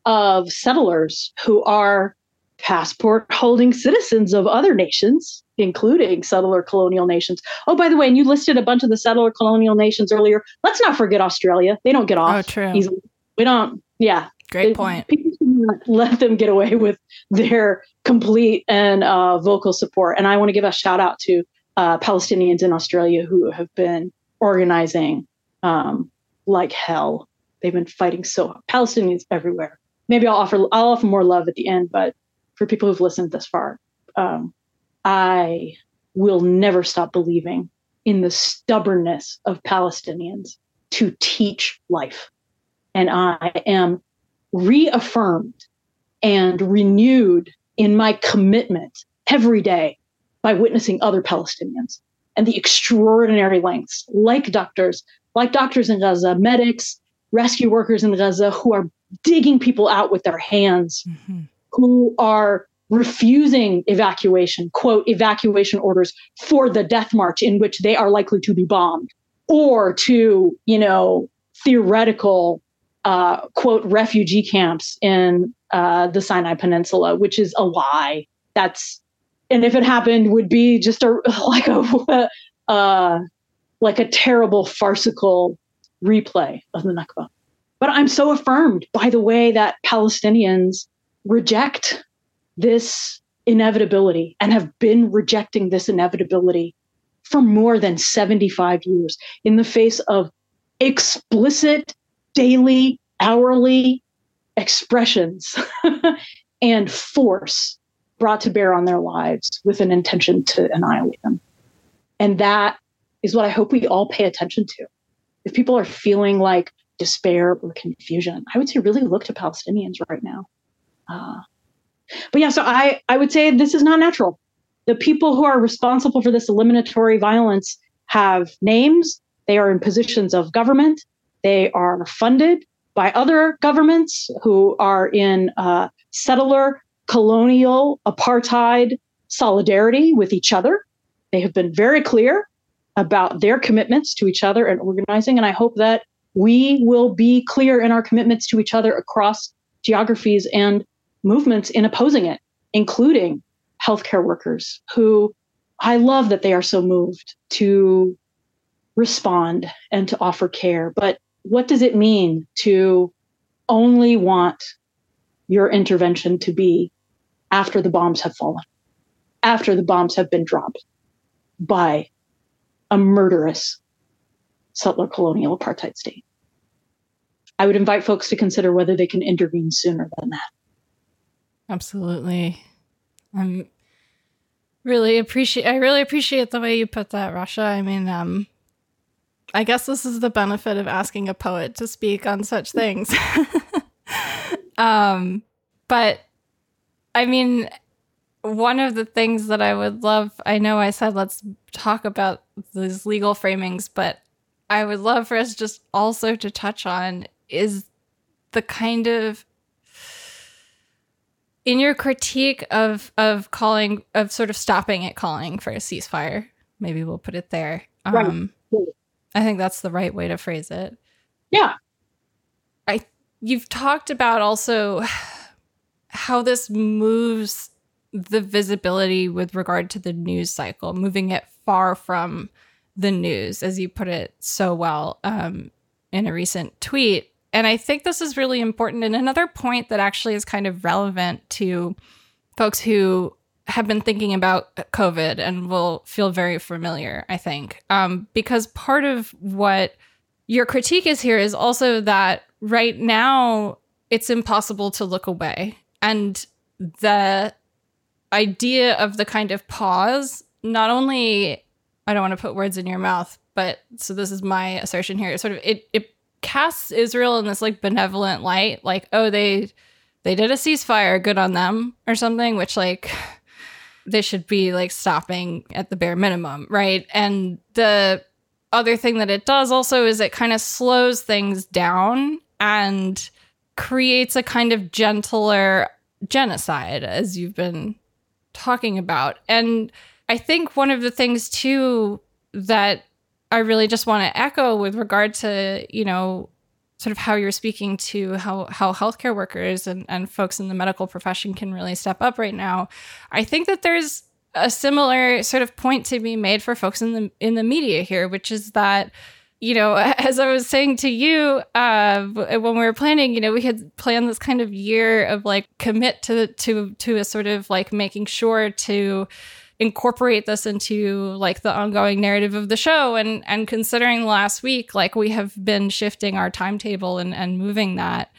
of settlers who are passport holding citizens of other nations, including settler colonial nations. Oh, by the way, and you listed a bunch of the settler colonial nations earlier. Let's not forget Australia. They don't get off. Oh, true. Easily. We don't, yeah. Great point. People let them get away with their complete and uh, vocal support. And I want to give a shout out to uh, Palestinians in Australia who have been organizing um, like hell. They've been fighting so Palestinians everywhere. Maybe I'll offer I'll offer more love at the end, but for people who've listened this far, um, I will never stop believing in the stubbornness of Palestinians to teach life. And I am reaffirmed and renewed in my commitment every day by witnessing other Palestinians and the extraordinary lengths, like doctors, like doctors in Gaza, medics, rescue workers in Gaza who are digging people out with their hands, mm-hmm. Who are refusing evacuation, quote, evacuation orders for the death march in which they are likely to be bombed, or to, you know, theoretical, uh, quote, refugee camps in uh, the Sinai Peninsula, which is a lie. That's and if it happened would be just a like a uh, like a terrible farcical replay of the Nakba. But I'm so affirmed by the way that Palestinians reject this inevitability and have been rejecting this inevitability for more than 75 years in the face of explicit daily, hourly expressions and force brought to bear on their lives with an intention to annihilate them. And that is what I hope we all pay attention to. If people are feeling like despair or confusion, I would say really look to Palestinians right now. Uh, but yeah, so I, I would say this is not natural. The people who are responsible for this eliminatory violence have names, they are in positions of government, they are funded by other governments who are in uh, settler, colonial, apartheid solidarity with each other. They have been very clear about their commitments to each other and organizing. And I hope that we will be clear in our commitments to each other across geographies and movements in opposing it, including healthcare workers who I love that they are so moved to respond and to offer care. But what does it mean to only want your intervention to be after the bombs have fallen, after the bombs have been dropped by a murderous settler colonial apartheid state? I would invite folks to consider whether they can intervene sooner than that. Absolutely. I'm really appreciate I really appreciate the way you put that, Rasha. I mean, um I guess this is the benefit of asking a poet to speak on such things. um but I mean one of the things that I would love, I know I said let's talk about these legal framings, but I would love for us just also to touch on is the kind of in your critique of of calling of sort of stopping it calling for a ceasefire maybe we'll put it there. Um right. i think that's the right way to phrase it. Yeah. I you've talked about also how this moves the visibility with regard to the news cycle moving it far from the news as you put it so well um, in a recent tweet and I think this is really important. And another point that actually is kind of relevant to folks who have been thinking about COVID and will feel very familiar, I think. Um, because part of what your critique is here is also that right now it's impossible to look away. And the idea of the kind of pause, not only, I don't want to put words in your mouth, but so this is my assertion here, sort of it, it casts Israel in this like benevolent light, like oh they they did a ceasefire, good on them or something, which like they should be like stopping at the bare minimum, right? And the other thing that it does also is it kind of slows things down and creates a kind of gentler genocide as you've been talking about. And I think one of the things too that I really just want to echo with regard to, you know, sort of how you're speaking to how how healthcare workers and, and folks in the medical profession can really step up right now. I think that there's a similar sort of point to be made for folks in the in the media here, which is that you know, as I was saying to you uh, when we were planning, you know, we had planned this kind of year of like commit to to to a sort of like making sure to incorporate this into like the ongoing narrative of the show. And and considering last week like we have been shifting our timetable and and moving that.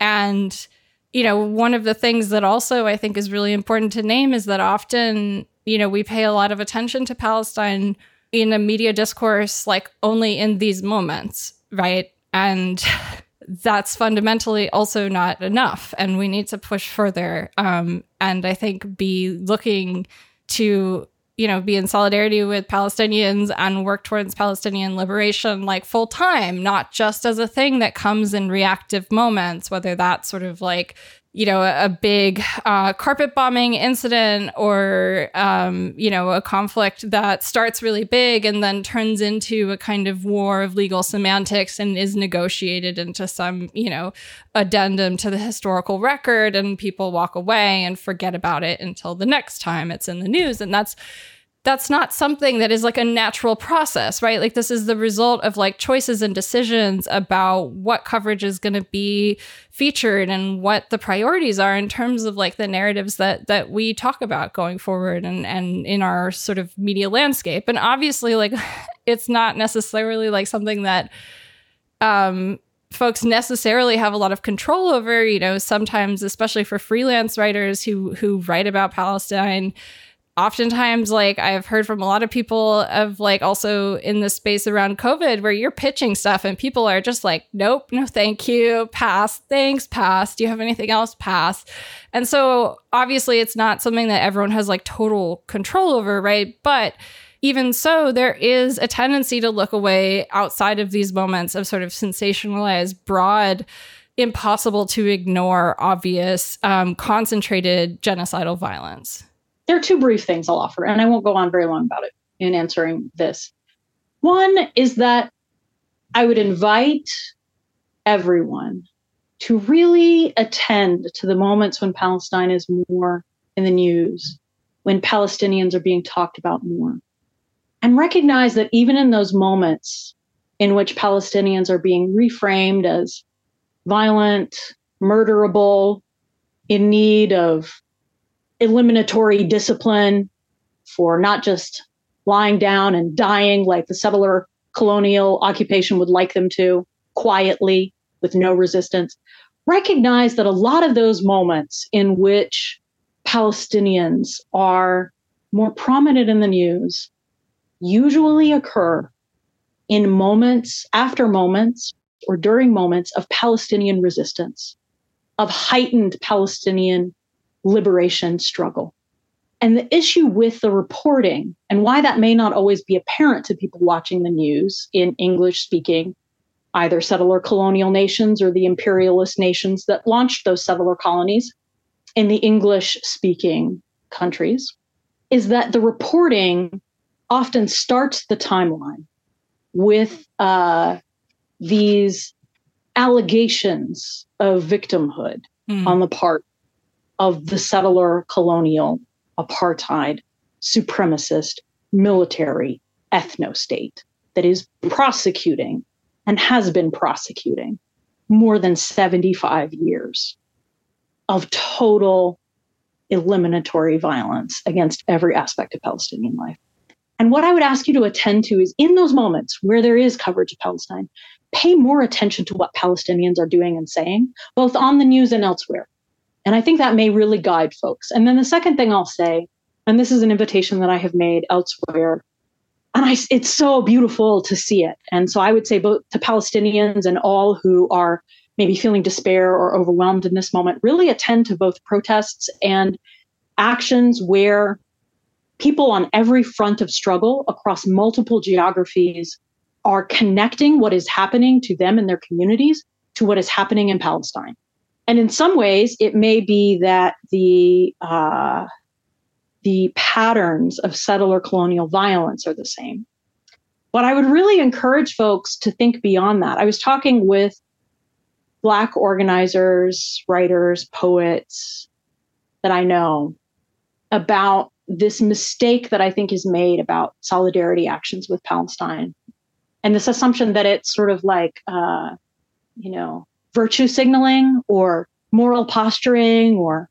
And you know one of the things that also i think is really important to name is that often you know we pay a lot of attention to palestine in a media discourse like only in these moments right? And that's fundamentally also not enough. And we need to push further um, and i think be looking to you know be in solidarity with palestinians and work towards palestinian liberation like full time not just as a thing that comes in reactive moments whether that's sort of like you know, a, big uh, carpet bombing incident or, um, you know, a conflict that starts really big and then turns into a kind of war of legal semantics and is negotiated into some, you know, addendum to the historical record and people walk away and forget about it until the next time it's in the news. And that's, that's not something that is like a natural process, right? Like this is the result of like choices and decisions about what coverage is going to be featured and what the priorities are in terms of like the narratives that that we talk about going forward and and in our sort of media landscape. And obviously like it's not necessarily like something that um folks necessarily have a lot of control over, you know, sometimes especially for freelance writers who who write about Palestine oftentimes like i've heard from a lot of people of like also in the space around covid where you're pitching stuff and people are just like nope no thank you. Pass. Thanks pass. Do you have anything else? Pass. And so obviously it's not something that everyone has like total control over right? But even so, there is a tendency to look away outside of these moments of sort of sensationalized, broad, impossible to ignore, obvious, um, concentrated genocidal violence. There are two brief things I'll offer, and I won't go on very long about it in answering this. One is that I would invite everyone to really attend to the moments when Palestine is more in the news, when Palestinians are being talked about more, and recognize that even in those moments in which Palestinians are being reframed as violent, murderable, in need of eliminatory discipline for not just lying down and dying like the settler colonial occupation would like them to, quietly, with no resistance. Recognize that a lot of those moments in which Palestinians are more prominent in the news usually occur in moments, after moments, or during moments of Palestinian resistance, of heightened Palestinian liberation struggle. And the issue with the reporting and why that may not always be apparent to people watching the news in English speaking, either settler colonial nations or the imperialist nations that launched those settler colonies in the English speaking countries, is that the reporting often starts the timeline with uh, these allegations of victimhood mm. on the part of the settler colonial apartheid, supremacist, military ethno state that is prosecuting and has been prosecuting more than 75 years of total eliminatory violence against every aspect of Palestinian life. And what I would ask you to attend to is in those moments where there is coverage of Palestine, pay more attention to what Palestinians are doing and saying, both on the news and elsewhere. And I think that may really guide folks. And then the second thing I'll say, and this is an invitation that I have made elsewhere, and I, it's so beautiful to see it. And so I would say both to Palestinians and all who are maybe feeling despair or overwhelmed in this moment, really attend to both protests and actions where people on every front of struggle across multiple geographies are connecting what is happening to them and their communities to what is happening in Palestine. And in some ways, it may be that the uh, the patterns of settler colonial violence are the same. But I would really encourage folks to think beyond that. I was talking with Black organizers, writers, poets that I know about this mistake that I think is made about solidarity actions with Palestine and this assumption that it's sort of like, uh, you know, virtue signaling or moral posturing or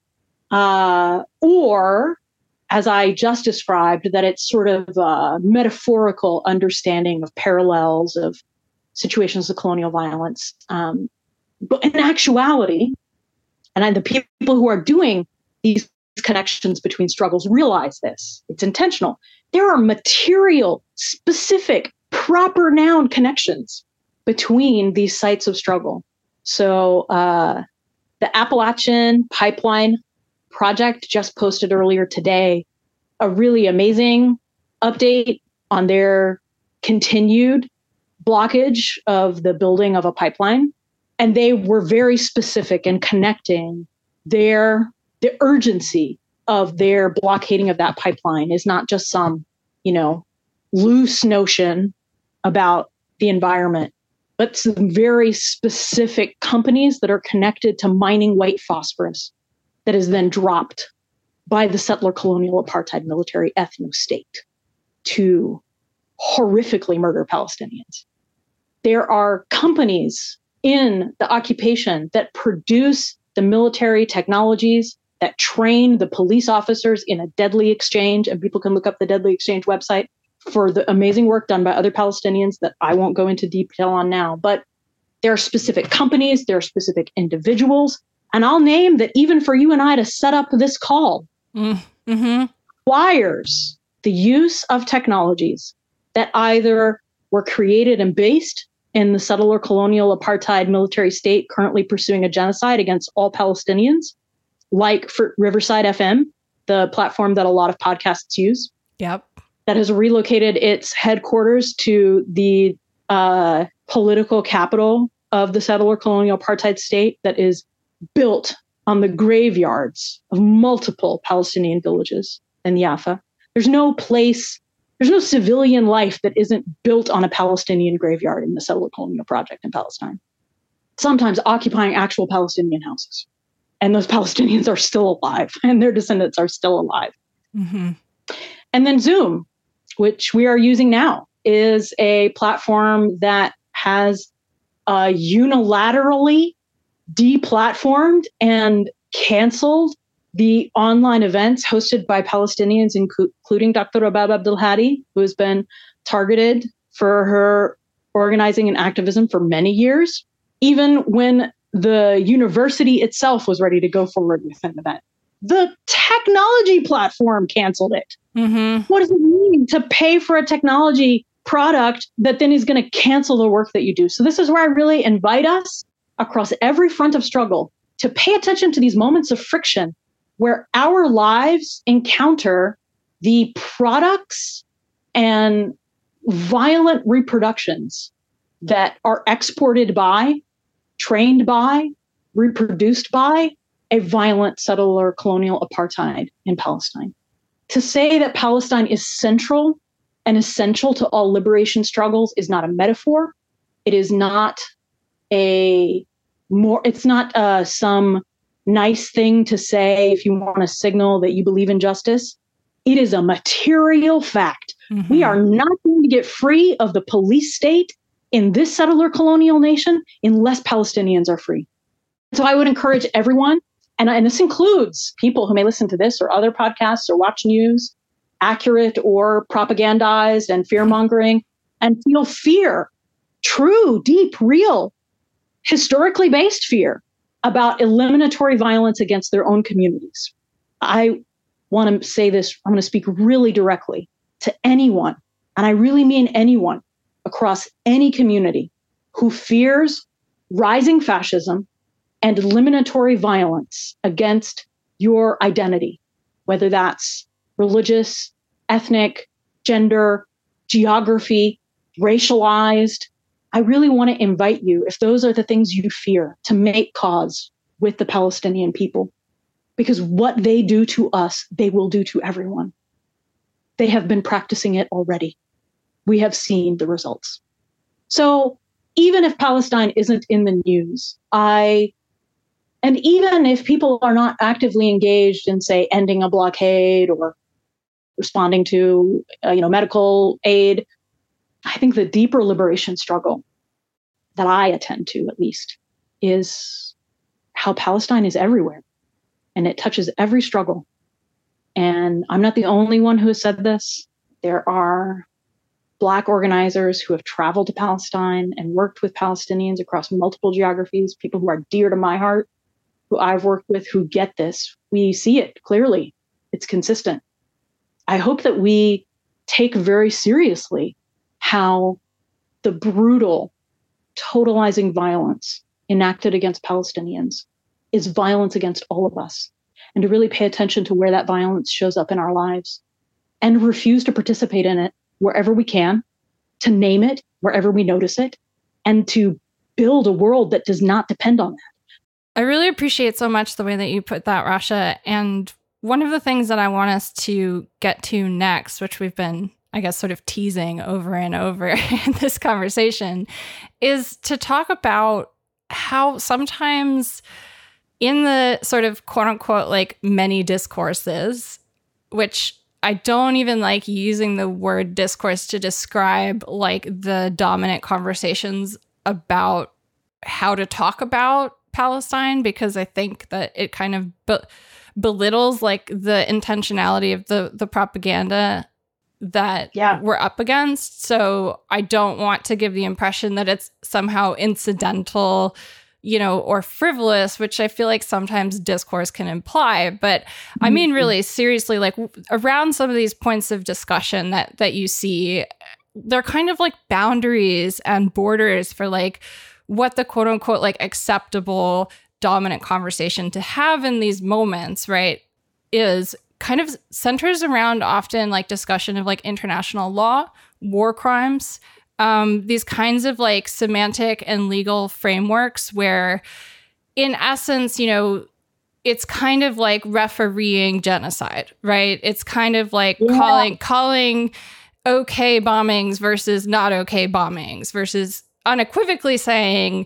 uh, or as I just described, that it's sort of a metaphorical understanding of parallels of situations of colonial violence. Um, but in actuality, and the people who are doing these connections between struggles realize this. It's intentional. There are material, specific, proper noun connections between these sites of struggle. So uh, the Appalachian Pipeline Project just posted earlier today a really amazing update on their continued blockage of the building of a pipeline. And they were very specific in connecting their the urgency of their blockading of that pipeline is not just some, you know, loose notion about the environment but some very specific companies that are connected to mining white phosphorus that is then dropped by the settler colonial apartheid military ethno state to horrifically murder Palestinians. There are companies in the occupation that produce the military technologies that train the police officers in a deadly exchange, and people can look up the deadly exchange website for the amazing work done by other Palestinians that I won't go into detail on now. But there are specific companies, there are specific individuals. And I'll name that even for you and I to set up this call mm, mm-hmm. requires the use of technologies that either were created and based in the settler colonial apartheid military state currently pursuing a genocide against all Palestinians, like for Riverside FM, the platform that a lot of podcasts use. Yep that has relocated its headquarters to the uh, political capital of the settler colonial apartheid state that is built on the graveyards of multiple Palestinian villages in Yafa. There's no place, there's no civilian life that isn't built on a Palestinian graveyard in the settler colonial project in Palestine. Sometimes occupying actual Palestinian houses. And those Palestinians are still alive and their descendants are still alive. Mm-hmm. And then Zoom, which we are using now, is a platform that has uh, unilaterally deplatformed and canceled the online events hosted by Palestinians, including Dr. Rabab Abdulhadi, who has been targeted for her organizing and activism for many years, even when the university itself was ready to go forward with an event. The technology platform canceled it. Mm-hmm. What does it mean to pay for a technology product that then is going to cancel the work that you do? So, this is where I really invite us across every front of struggle to pay attention to these moments of friction where our lives encounter the products and violent reproductions that are exported by, trained by, reproduced by a violent settler colonial apartheid in Palestine. To say that Palestine is central and essential to all liberation struggles is not a metaphor. It is not a more it's not uh, some nice thing to say if you want to signal that you believe in justice it is a material fact mm-hmm. we are not going to get free of the police state in this settler colonial nation unless palestinians are free so i would encourage everyone and, and this includes people who may listen to this or other podcasts or watch news accurate or propagandized and fear mongering and feel fear true deep real historically based fear about eliminatory violence against their own communities. I want to say this, I'm going to speak really directly to anyone, and I really mean anyone across any community who fears rising fascism and eliminatory violence against your identity, whether that's religious, ethnic, gender, geography, racialized, I really want to invite you, if those are the things you fear, to make cause with the Palestinian people. Because what they do to us, they will do to everyone. They have been practicing it already. We have seen the results. So even if Palestine isn't in the news, I, and even if people are not actively engaged in, say, ending a blockade or responding to, uh, you know, medical aid, I think the deeper liberation struggle that I attend to, at least, is how Palestine is everywhere and it touches every struggle. And I'm not the only one who has said this. There are Black organizers who have traveled to Palestine and worked with Palestinians across multiple geographies, people who are dear to my heart, who I've worked with, who get this. We see it clearly, it's consistent. I hope that we take very seriously how the brutal, totalizing violence enacted against Palestinians is violence against all of us, and to really pay attention to where that violence shows up in our lives and refuse to participate in it wherever we can, to name it wherever we notice it, and to build a world that does not depend on that. I really appreciate so much the way that you put that, Rasha. And one of the things that I want us to get to next, which we've been I guess, sort of teasing over and over in this conversation, is to talk about how sometimes in the sort of quote unquote like many discourses, which I don't even like using the word discourse to describe like the dominant conversations about how to talk about Palestine because I think that it kind of be- belittles like the intentionality of the the propaganda that yeah. we're up against. So I don't want to give the impression that it's somehow incidental, you know, or frivolous, which I feel like sometimes discourse can imply. But I mean, mm-hmm. really seriously, like around some of these points of discussion that that you see, they're kind of like boundaries and borders for like what the quote unquote like acceptable dominant conversation to have in these moments, right? Is kind of centers around often like discussion of like international law, war crimes, um, these kinds of like semantic and legal frameworks where, in essence, you know, it's kind of like refereeing genocide, right? It's kind of like yeah. calling calling okay bombings versus not okay bombings versus unequivocally saying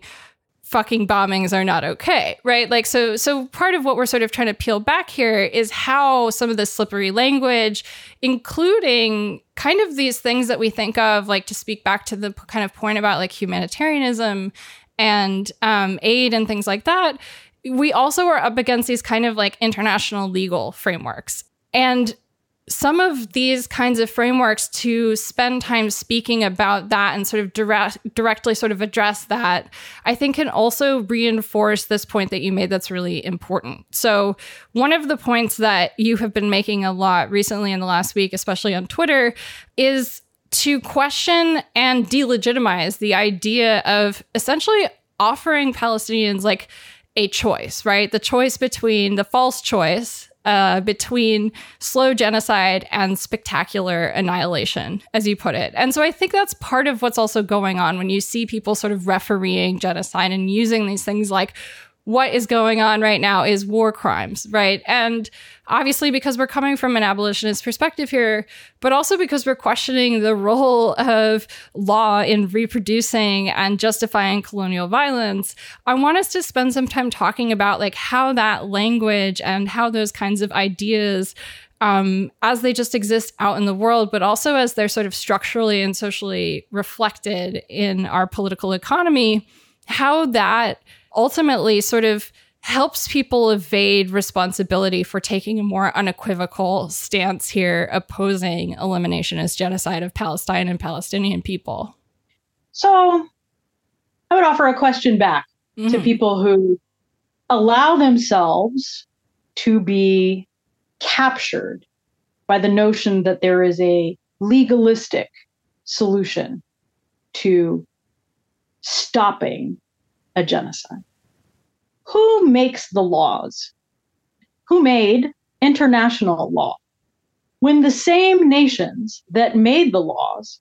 fucking bombings are not okay right? Like so so part of what we're sort of trying to peel back here is how some of the slippery language including kind of these things that we think of like to speak back to the kind of point about like humanitarianism and um, aid and things like that we also are up against these kind of like international legal frameworks. And some of these kinds of frameworks to spend time speaking about that and sort of direct, directly sort of address that, I think can also reinforce this point that you made that's really important. So, one of the points that you have been making a lot recently in the last week, especially on Twitter, is to question and delegitimize the idea of essentially offering Palestinians like a choice, right? The choice between the false choice uh, between slow genocide and spectacular annihilation, as you put it. And so I think that's part of what's also going on when you see people sort of refereeing genocide and using these things like what is going on right now is war crimes, right? And obviously, because we're coming from an abolitionist perspective here, but also because we're questioning the role of law in reproducing and justifying colonial violence, I want us to spend some time talking about like how that language and how those kinds of ideas um, as they just exist out in the world, but also as they're sort of structurally and socially reflected in our political economy, how that ultimately sort of helps people evade responsibility for taking a more unequivocal stance here opposing elimination as genocide of Palestine and Palestinian people. So I would offer a question back mm-hmm. to people who allow themselves to be captured by the notion that there is a legalistic solution to stopping a genocide. Who makes the laws? Who made international law? When the same nations that made the laws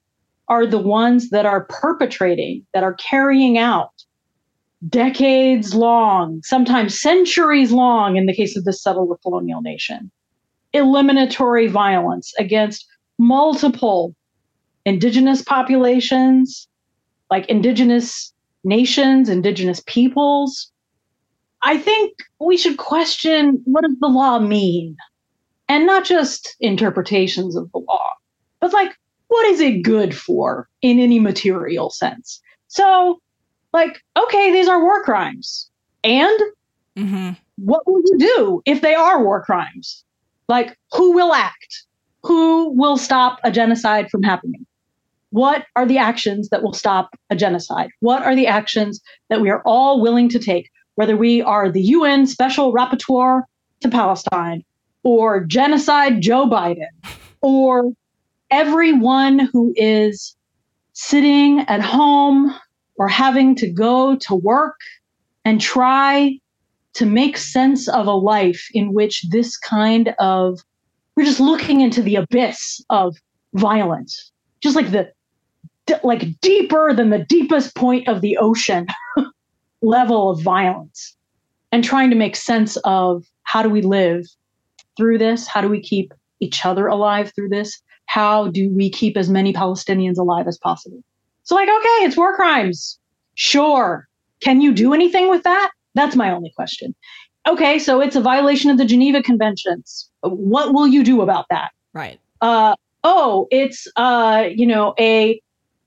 are the ones that are perpetrating, that are carrying out decades long, sometimes centuries long, in the case of the settler colonial nation, eliminatory violence against multiple indigenous populations, like indigenous nations, indigenous peoples. I think we should question what does the law mean? And not just interpretations of the law, but like, what is it good for in any material sense? So, like, okay, these are war crimes. And mm-hmm. what will you do if they are war crimes? Like, who will act? Who will stop a genocide from happening? What are the actions that will stop a genocide? What are the actions that we are all willing to take, whether we are the UN special rapporteur to Palestine or genocide Joe Biden or everyone who is sitting at home or having to go to work and try to make sense of a life in which this kind of we're just looking into the abyss of violence just like the like deeper than the deepest point of the ocean level of violence and trying to make sense of how do we live through this? How do we keep each other alive through this? How do we keep as many Palestinians alive as possible? So, like, okay, it's war crimes. Sure. Can you do anything with that? That's my only question. Okay, so it's a violation of the Geneva Conventions. What will you do about that? Right. Uh, oh, it's uh, you know a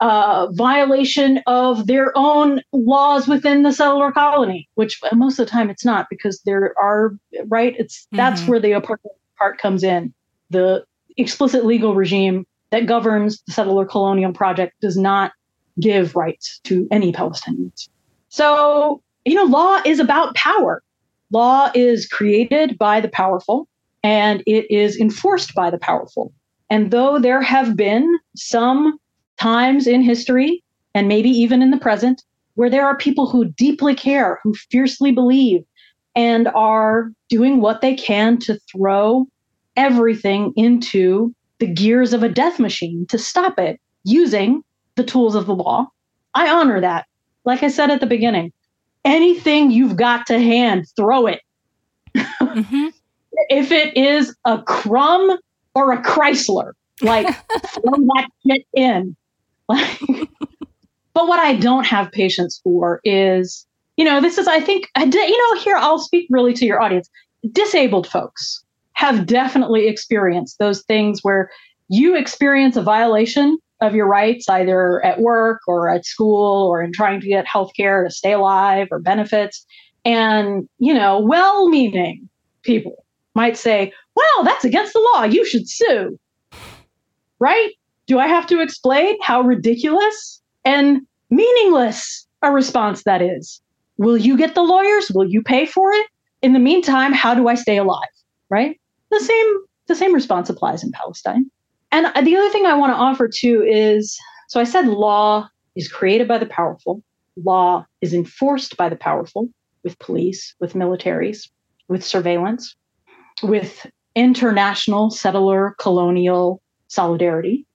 uh, violation of their own laws within the settler colony, which most of the time it's not because there are right. It's mm-hmm. that's where the apartheid part comes in. The explicit legal regime that governs the settler colonial project does not give rights to any Palestinians. So you know, law is about power. Law is created by the powerful, and it is enforced by the powerful. And though there have been some times in history and maybe even in the present where there are people who deeply care, who fiercely believe, and are doing what they can to throw everything into the gears of a death machine to stop it using the tools of the law. I honor that. Like I said at the beginning, anything you've got to hand, throw it. Mm-hmm. if it is a crumb or a Chrysler, like throw that shit in. but what I don't have patience for is, you know, this is, I think, you know, here I'll speak really to your audience. Disabled folks have definitely experienced those things where you experience a violation of your rights, either at work or at school or in trying to get health care to stay alive or benefits. And, you know, well meaning people might say, well, that's against the law. You should sue. Right? Do I have to explain how ridiculous and meaningless a response that is? Will you get the lawyers? Will you pay for it? In the meantime, how do I stay alive? Right? The same the same response applies in Palestine. And the other thing I want to offer too is so I said law is created by the powerful, law is enforced by the powerful with police, with militaries, with surveillance, with international settler colonial solidarity.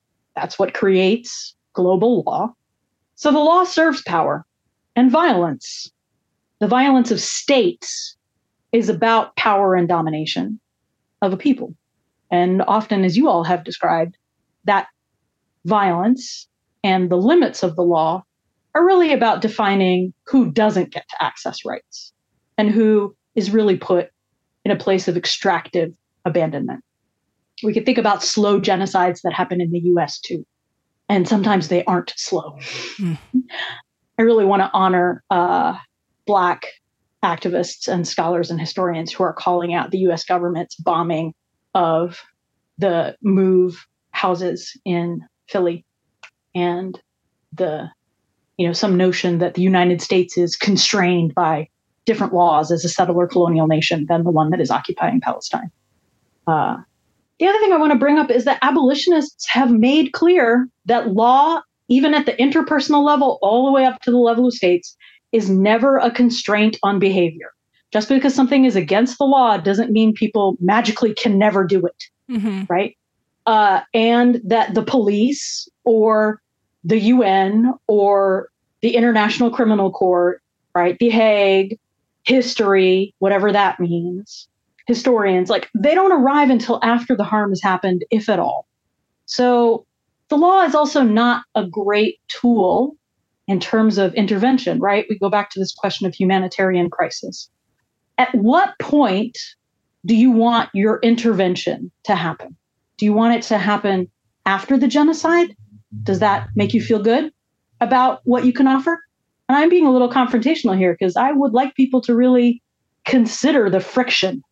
That's what creates global law. So the law serves power and violence. The violence of states is about power and domination of a people. And often, as you all have described, that violence and the limits of the law are really about defining who doesn't get to access rights and who is really put in a place of extractive abandonment. We could think about slow genocides that happen in the US too. And sometimes they aren't slow. Mm. I really want to honor uh, Black activists and scholars and historians who are calling out the US government's bombing of the MOVE houses in Philly and the you know some notion that the United States is constrained by different laws as a settler colonial nation than the one that is occupying Palestine. Uh, the other thing I want to bring up is that abolitionists have made clear that law, even at the interpersonal level, all the way up to the level of states, is never a constraint on behavior. Just because something is against the law doesn't mean people magically can never do it, mm-hmm. right? Uh, and that the police or the UN or the International Criminal Court, right, The Hague, history, whatever that means, historians, like they don't arrive until after the harm has happened, if at all. So the law is also not a great tool in terms of intervention, right? We go back to this question of humanitarian crisis. At what point do you want your intervention to happen? Do you want it to happen after the genocide? Does that make you feel good about what you can offer? And I'm being a little confrontational here because I would like people to really consider the friction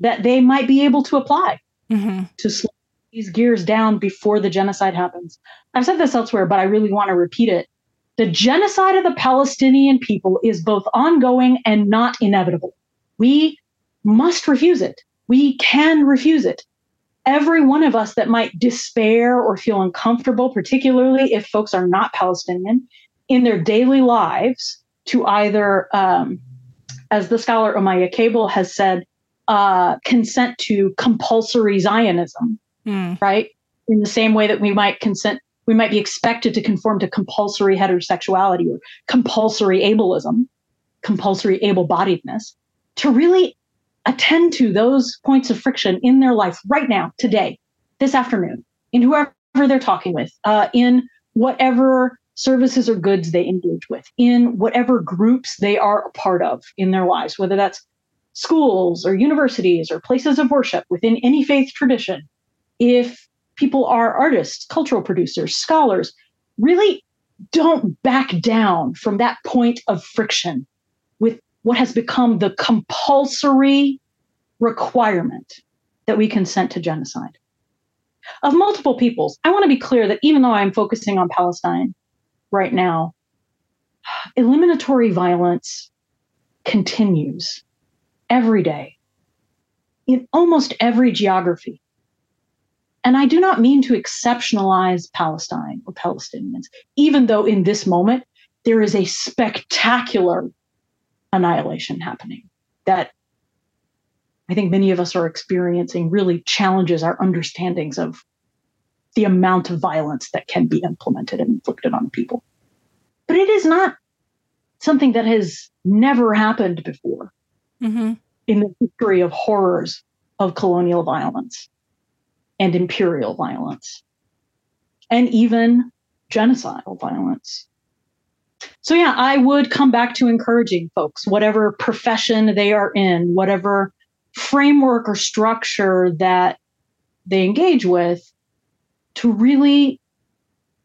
that they might be able to apply mm-hmm. to slow these gears down before the genocide happens. I've said this elsewhere, but I really want to repeat it. The genocide of the Palestinian people is both ongoing and not inevitable. We must refuse it. We can refuse it. Every one of us that might despair or feel uncomfortable, particularly if folks are not Palestinian, in their daily lives to either, um, as the scholar Umayyah Cable has said, uh, consent to compulsory Zionism, mm. right? In the same way that we might consent, we might be expected to conform to compulsory heterosexuality or compulsory ableism, compulsory able bodiedness, to really attend to those points of friction in their life right now, today, this afternoon, in whoever they're talking with, uh, in whatever services or goods they engage with, in whatever groups they are a part of in their lives, whether that's schools or universities or places of worship within any faith tradition. If people are artists, cultural producers, scholars, really don't back down from that point of friction with what has become the compulsory requirement that we consent to genocide of multiple peoples. I want to be clear that even though I'm focusing on Palestine, right now, eliminatory violence continues every day in almost every geography. And I do not mean to exceptionalize Palestine or Palestinians, even though in this moment there is a spectacular annihilation happening that I think many of us are experiencing really challenges our understandings of the amount of violence that can be implemented and inflicted on people. But it is not something that has never happened before mm-hmm. in the history of horrors of colonial violence and imperial violence and even genocidal violence. So, yeah, I would come back to encouraging folks, whatever profession they are in, whatever framework or structure that they engage with, to really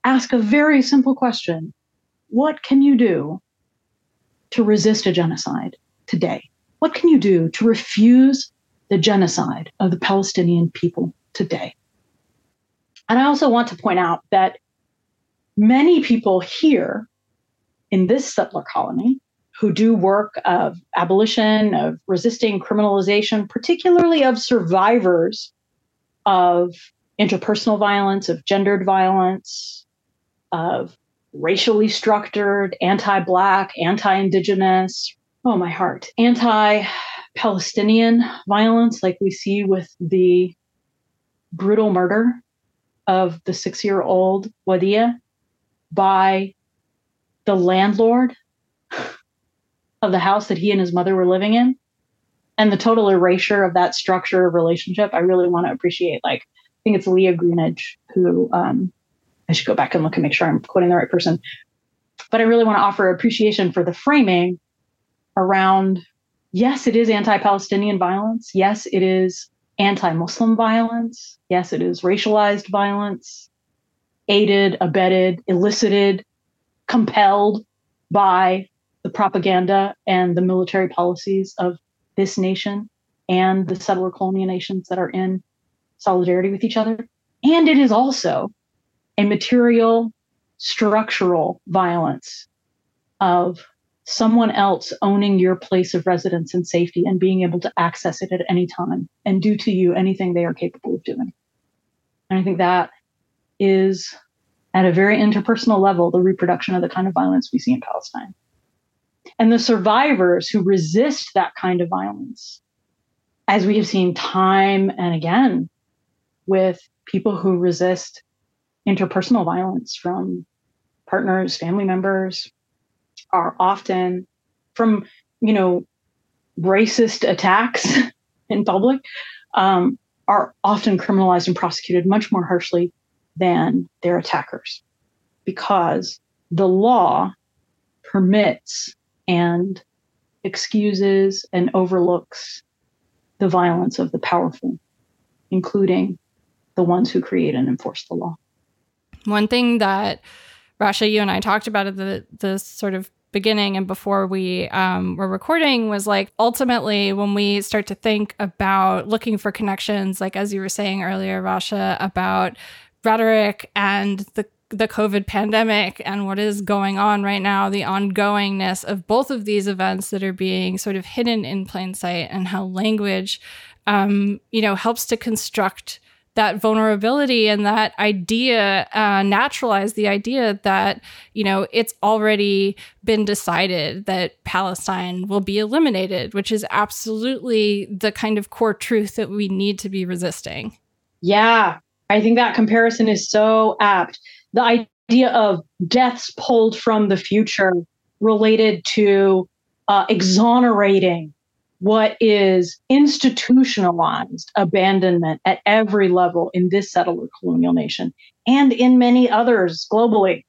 ask a very simple question What can you do to resist a genocide today? What can you do to refuse the genocide of the Palestinian people today? And I also want to point out that many people here in this settler colony who do work of abolition, of resisting criminalization, particularly of survivors of interpersonal violence, of gendered violence, of racially structured, anti Black, anti Indigenous, oh, my heart, anti Palestinian violence, like we see with the brutal murder of the six year old Wadea by the landlord of the house that he and his mother were living in. And the total erasure of that structure of relationship i really want to appreciate like i think it's leah greenidge who um, i should go back and look and make sure i'm quoting the right person. But i really want to offer appreciation for the framing around yes it is anti-palestinian violence yes it is anti-muslim violence yes it is racialized violence aided abetted elicited compelled by the propaganda and the military policies of this nation and the settler colonial nations that are in solidarity with each other. And it is also a material, structural violence of someone else owning your place of residence and safety and being able to access it at any time and do to you anything they are capable of doing. And I think that is at a very interpersonal level the reproduction of the kind of violence we see in Palestine. And the survivors who resist that kind of violence, as we have seen time and again with people who resist interpersonal violence from partners, family members, are often from, you know, racist attacks in public, um, are often criminalized and prosecuted much more harshly than their attackers because the law permits and excuses and overlooks the violence of the powerful, including the ones who create and enforce the law. One thing that Rasha, you and I talked about at the the sort of beginning and before we um, were recording was like ultimately when we start to think about looking for connections, like as you were saying earlier, Rasha, about rhetoric and the the COVID pandemic and what is going on right now, the ongoingness of both of these events that are being sort of hidden in plain sight, and how language, um, you know, helps to construct that vulnerability and that idea, uh, naturalize the idea that, you know, it's already been decided that Palestine will be eliminated, which is absolutely the kind of core truth that we need to be resisting. Yeah, I think that comparison is so apt. The idea of deaths pulled from the future related to uh, exonerating what is institutionalized abandonment at every level in this settler colonial nation and in many others globally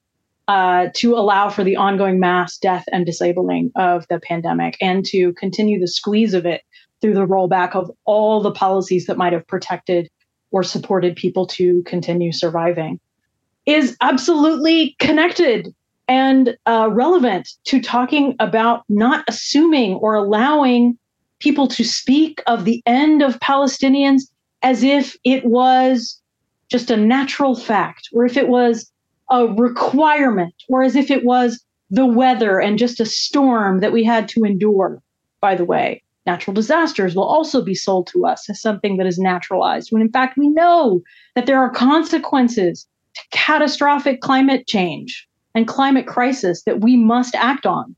uh, to allow for the ongoing mass death and disabling of the pandemic and to continue the squeeze of it through the rollback of all the policies that might have protected or supported people to continue surviving is absolutely connected and uh, relevant to talking about not assuming or allowing people to speak of the end of Palestinians as if it was just a natural fact, or if it was a requirement, or as if it was the weather and just a storm that we had to endure, by the way natural disasters will also be sold to us as something that is naturalized, when in fact we know that there are consequences to catastrophic climate change and climate crisis that we must act on.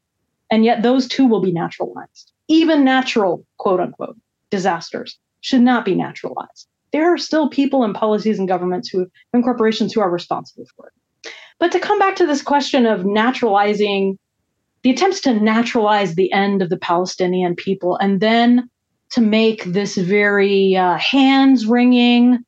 And yet those too will be naturalized, even natural, quote unquote. disasters should not be naturalized. There are still people and policies and governments who and corporations who are responsible for it. But to come back to this question of naturalizing the attempts to naturalize the end of the Palestinian people and then to make this very uh, hands wringing,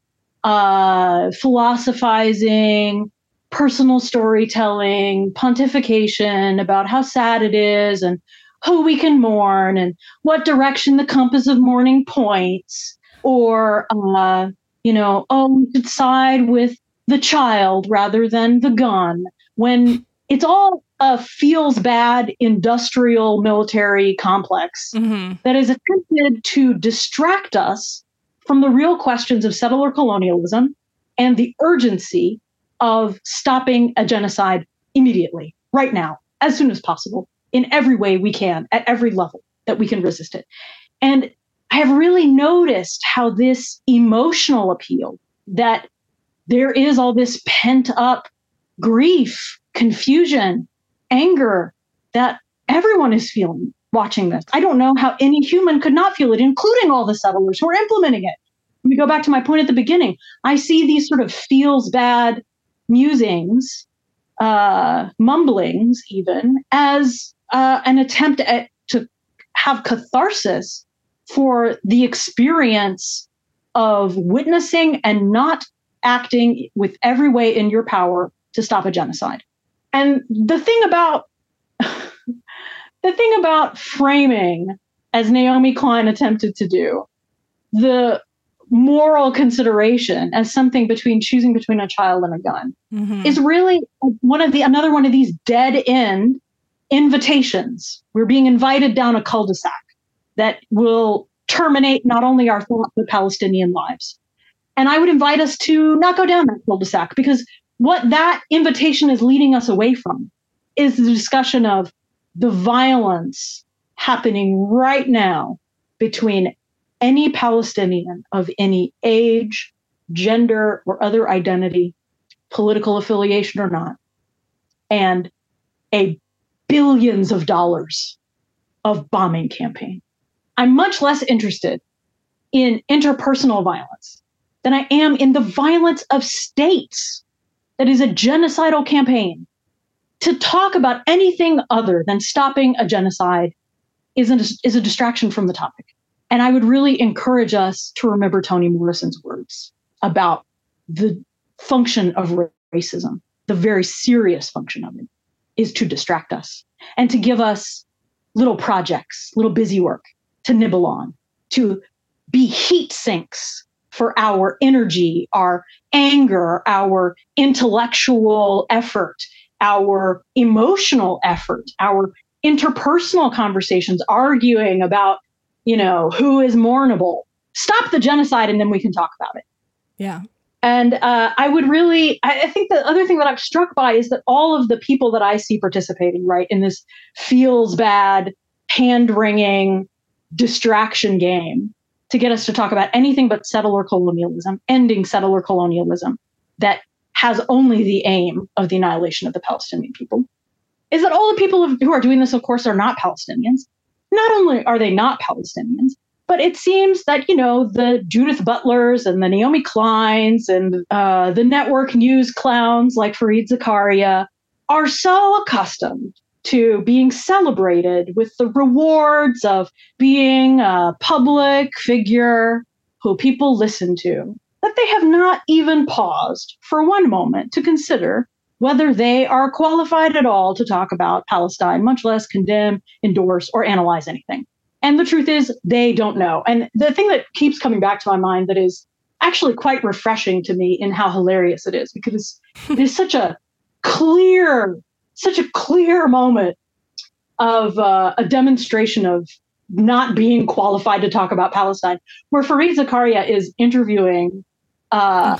uh, philosophizing, personal storytelling, pontification about how sad it is and who we can mourn and what direction the compass of mourning points, or, uh, you know, oh, we should side with the child rather than the gun, when it's all a feels bad industrial military complex mm-hmm. that is attempted to distract us from the real questions of settler colonialism and the urgency of stopping a genocide immediately, right now, as soon as possible, in every way we can, at every level that we can resist it. And I have really noticed how this emotional appeal that there is all this pent up grief, confusion, anger that everyone is feeling watching this. I don't know how any human could not feel it, including all the settlers who are implementing it. Let me go back to my point at the beginning. I see these sort of feels bad musings, uh, mumblings, even as uh, an attempt at, to have catharsis for the experience of witnessing and not acting with every way in your power to stop a genocide. And the thing about the thing about framing, as Naomi Klein attempted to do, the moral consideration as something between choosing between a child and a gun mm-hmm. is really one of the another one of these dead end invitations. We're being invited down a cul-de-sac that will terminate not only our thought but Palestinian lives. And I would invite us to not go down that cul-de-sac because what that invitation is leading us away from is the discussion of the violence happening right now between any Palestinian of any age, gender, or other identity, political affiliation or not, and a billions of dollars of bombing campaign. I'm much less interested in interpersonal violence than I am in the violence of states that is a genocidal campaign. To talk about anything other than stopping a genocide is a, is a distraction from the topic. And I would really encourage us to remember Toni Morrison's words about the function of racism, the very serious function of it is to distract us and to give us little projects, little busy work to nibble on, to be heat sinks for our energy, our anger, our intellectual effort, our emotional effort, our interpersonal conversations, arguing about you know, who is mournable. Stop the genocide and then we can talk about it. Yeah. And uh, I would really, I, I, think the other thing that I'm struck by is that all of the people that I see participating, right, in this feels bad, hand wringing distraction game to get us to talk about anything but settler colonialism, ending settler colonialism that has only the aim of the annihilation of the Palestinian people, is that all the people who are doing this, of course, are not Palestinians. Not only are they not Palestinians, but it seems that you know the Judith Butlers and the Naomi Kleins and uh, the network news clowns like Fareed Zakaria are so accustomed to being celebrated with the rewards of being a public figure who people listen to that they have not even paused for one moment to consider whether they are qualified at all to talk about Palestine, much less condemn, endorse, or analyze anything. And the truth is, they don't know. And the thing that keeps coming back to my mind that is actually quite refreshing to me in how hilarious it is, because it is such a clear, such a clear moment of uh, a demonstration of not being qualified to talk about Palestine, where Fareed Zakaria is interviewing. Uh,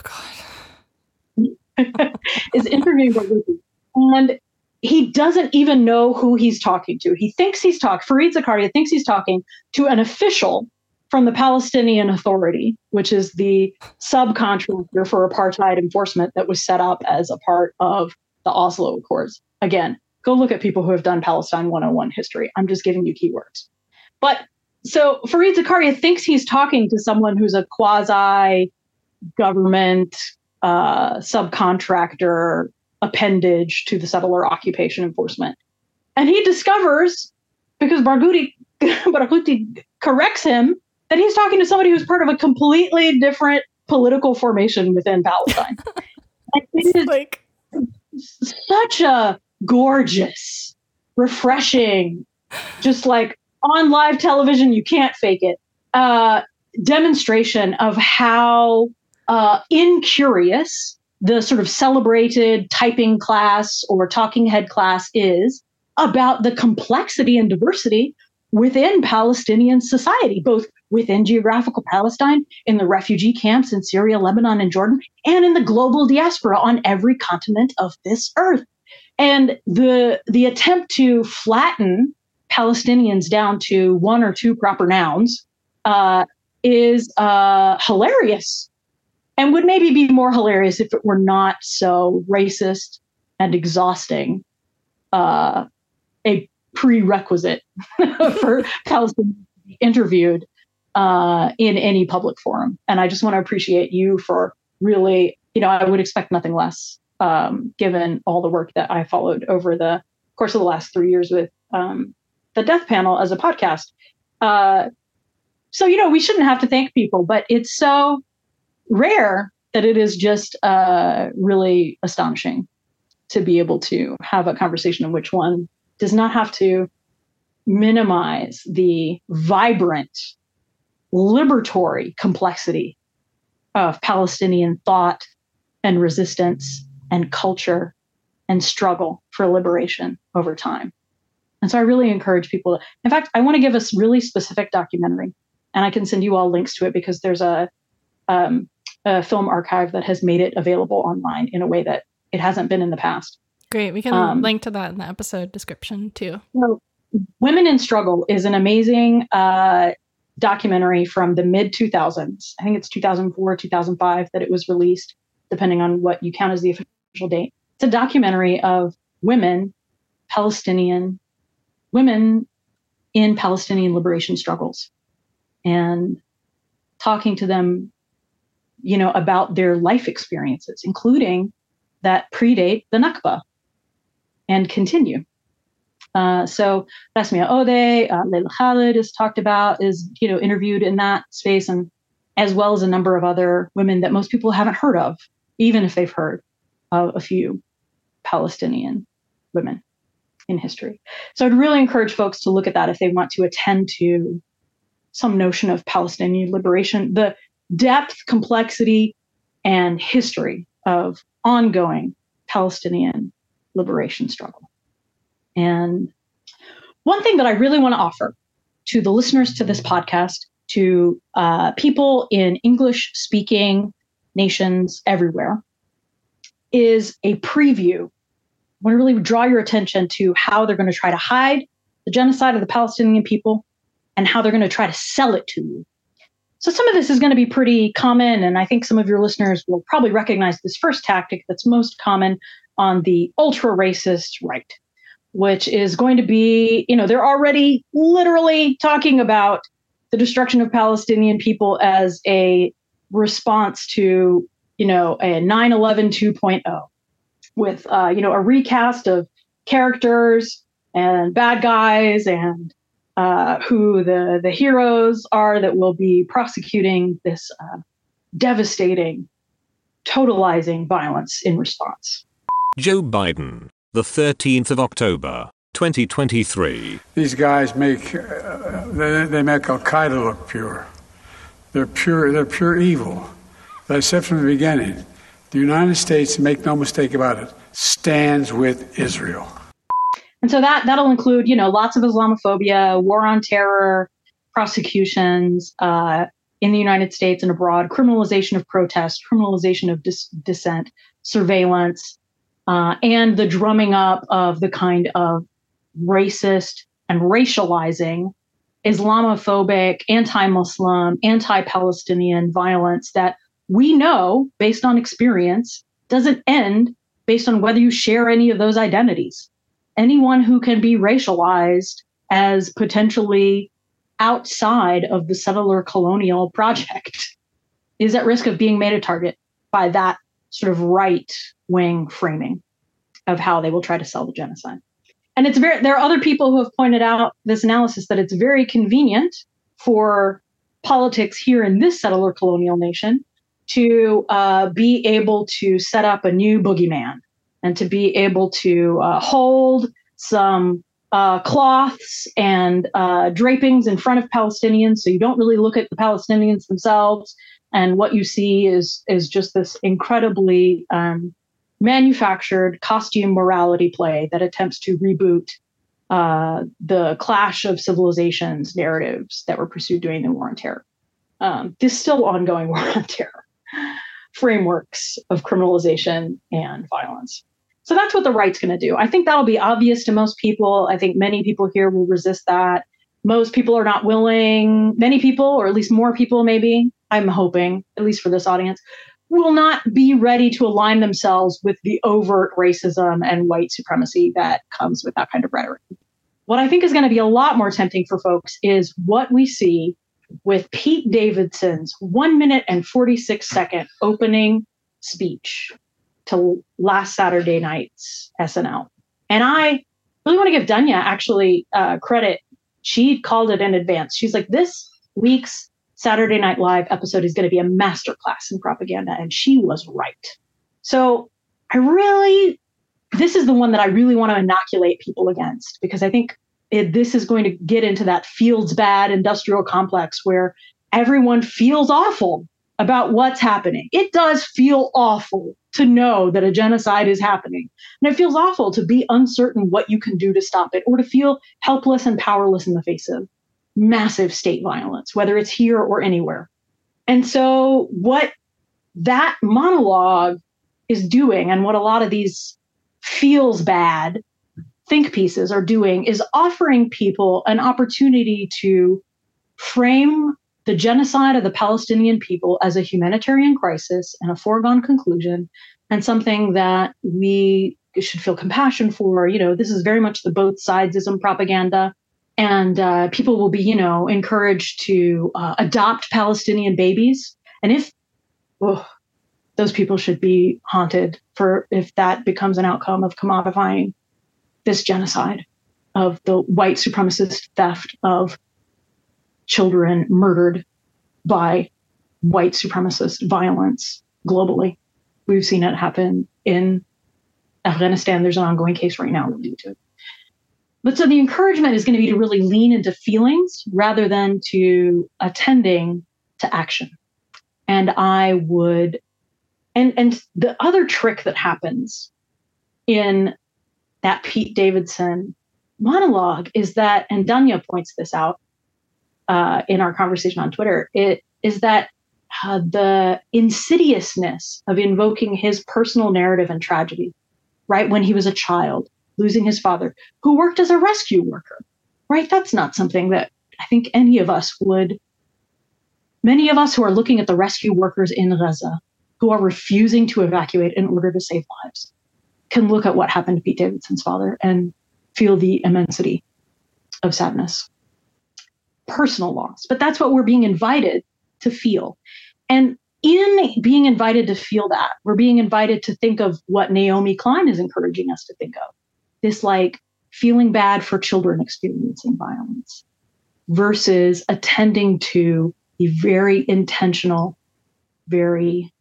oh, is interviewing Barghouti, and he doesn't even know who he's talking to. He thinks he's talking. Fareed Zakaria thinks he's talking to an official from the Palestinian Authority, which is the subcontractor for apartheid enforcement that was set up as a part of the Oslo Accords. Again, go look at people who have done Palestine 101 history. I'm just giving you keywords. But so Fareed Zakaria thinks he's talking to someone who's a quasi government uh, subcontractor appendage to the settler occupation enforcement. And he discovers, because Barghouti, Barghouti corrects him, that he's talking to somebody who's part of a completely different political formation within Palestine. it is like such a gorgeous, refreshing, just like on live television, you can't fake it. Uh, demonstration of how uh, incurious the sort of celebrated typing class or talking head class is about the complexity and diversity within Palestinian society, both within geographical Palestine, in the refugee camps in Syria, Lebanon, and Jordan, and in the global diaspora on every continent of this earth. And the the attempt to flatten Palestinians down to one or two proper nouns uh, is uh, hilarious and would maybe be more hilarious if it were not so racist and exhausting uh, a prerequisite for Palestinians to be interviewed uh, in any public forum. And I just want to appreciate you for really, you know, I would expect nothing less um, given all the work that I followed over the course of the last three years with um, the Death Panel as a podcast. Uh, so, you know, we shouldn't have to thank people, but it's so rare that it is just uh, really astonishing to be able to have a conversation in which one does not have to minimize the vibrant, liberatory complexity of Palestinian thought and resistance and culture and struggle for liberation over time. And so I really encourage people. To, in fact, I want to give a really specific documentary, and I can send you all links to it because there's a, um, a film archive that has made it available online in a way that it hasn't been in the past. Great. We can um, link to that in the episode description too. So, Women in Struggle is an amazing uh, documentary from the mid 2000s. I think it's 2004, 2005 that it was released, depending on what you count as the official date. It's a documentary of women, Palestinian women in Palestinian liberation struggles and talking to them, you know, about their life experiences, including that predate the Nakba and continue. Uh, so Rasmea Odeh, uh, Leila Khaled is talked about, is you know interviewed in that space, and as well as a number of other women that most people haven't heard of, even if they've heard of a few Palestinian women in history. So I'd really encourage folks to look at that if they want to attend to some notion of Palestinian liberation, the depth, complexity, and history of ongoing Palestinian liberation struggle. And one thing that I really want to offer to the listeners to this podcast, to uh, people in English speaking nations everywhere, is a preview. I want to really draw your attention to how they're going to try to hide the genocide of the Palestinian people and how they're going to try to sell it to you. So, some of this is going to be pretty common, and I think some of your listeners will probably recognize this first tactic that's most common on the ultra racist right which is going to be, you know, they're already literally talking about the destruction of Palestinian people as a response to, you know, a 9 11 2.0 with, uh, you know, a recast of characters and bad guys and uh, who the, the heroes are that will be prosecuting this uh, devastating, totalizing violence in response. Joe Biden the 13th of October, 2023. These guys make uh, they, they make Al Qaeda look pure. They're pure. They're pure evil. As I said from the beginning, the United States, make no mistake about it, stands with Israel. And so that that'll include, you know, lots of Islamophobia, war on terror, prosecutions uh, in the United States and abroad, criminalization of protest, criminalization of dis- dissent, surveillance, uh, and the drumming up of the kind of racist and racializing Islamophobic, anti Muslim, anti Palestinian violence that we know, based on experience, doesn't end based on whether you share any of those identities. Anyone who can be racialized as potentially outside of the settler colonial project is at risk of being made a target by that sort of right wing framing of how they will try to sell the genocide. And it's very, there are other people who have pointed out this analysis that it's very convenient for politics here in this settler colonial nation to uh, be able to set up a new boogeyman and to be able to uh, hold some uh, cloths and uh, drapings in front of Palestinians. So you don't really look at the Palestinians themselves, and what you see is is just this incredibly um, manufactured costume morality play that attempts to reboot uh, the clash of civilizations narratives that were pursued during the war on terror. Um, this still ongoing war on terror frameworks of criminalization and violence. So that's what the right's going to do. I think that'll be obvious to most people. I think many people here will resist that. Most people are not willing, many people, or at least more people, maybe, I'm hoping, at least for this audience, will not be ready to align themselves with the overt racism and white supremacy that comes with that kind of rhetoric. What I think is going to be a lot more tempting for folks is what we see with Pete Davidson's one minute and 46 second opening speech to last Saturday night's SNL. And I really want to give Danya actually uh, credit. She called it in advance. She's like, this week's Saturday Night Live episode is going to be a masterclass in propaganda. And she was right. So I really, this is the one that I really want to inoculate people against because I think it, this is going to get into that feels bad industrial complex where everyone feels awful about what's happening. It does feel awful to know that a genocide is happening. And it feels awful to be uncertain what you can do to stop it or to feel helpless and powerless in the face of massive state violence, whether it's here or anywhere. And so, what that monologue is doing, and what a lot of these feels bad think pieces are doing, is offering people an opportunity to frame the genocide of the Palestinian people as a humanitarian crisis and a foregone conclusion, and something that we should feel compassion for. You know, this is very much the both sidesism propaganda. And uh, people will be, you know, encouraged to uh, adopt Palestinian babies. And if oh, those people should be haunted for if that becomes an outcome of commodifying this genocide, of the white supremacist theft of children murdered by white supremacist violence globally. We've seen it happen in Afghanistan. There's an ongoing case right now related to it. But so the encouragement is going to be to really lean into feelings rather than to attending to action. And I would, and and the other trick that happens in that Pete Davidson monologue is that, and Danya points this out, uh, in our conversation on Twitter, it is that uh, the insidiousness of invoking his personal narrative and tragedy, right? When he was a child, losing his father, who worked as a rescue worker, right? That's not something that I think any of us would, many of us who are looking at the rescue workers in Gaza, who are refusing to evacuate in order to save lives, can look at what happened to Pete Davidson's father and feel the immensity of sadness personal loss, but that's what we're being invited to feel. And in being invited to feel that, we're being invited to think of what Naomi Klein is encouraging us to think of this like feeling bad for children experiencing violence versus attending to the very intentional, very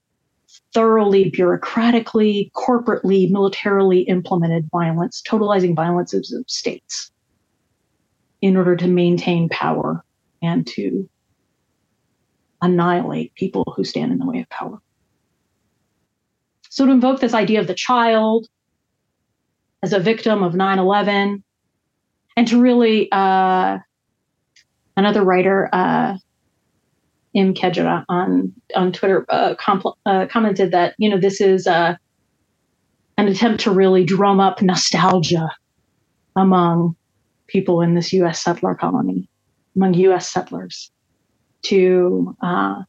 thoroughly bureaucratically, corporately, militarily implemented violence, totalizing violences of states in order to maintain power and to annihilate people who stand in the way of power. So, to invoke this idea of the child as a victim of 9 11, and to really, uh, another writer, uh, Im Kedra on on Twitter uh, compl- uh, commented that you know this is uh, an attempt to really drum up nostalgia among people in this U.S. settler colony, among U.S. settlers, to uh,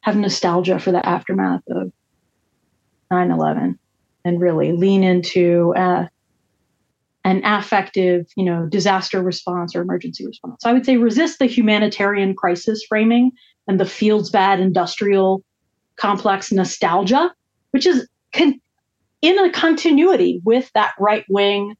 have nostalgia for the aftermath of 9 11 and really lean into uh, an affective, you know, disaster response or emergency response. So I would say resist the humanitarian crisis framing and the feels bad industrial complex nostalgia, which is con- in a continuity with that right wing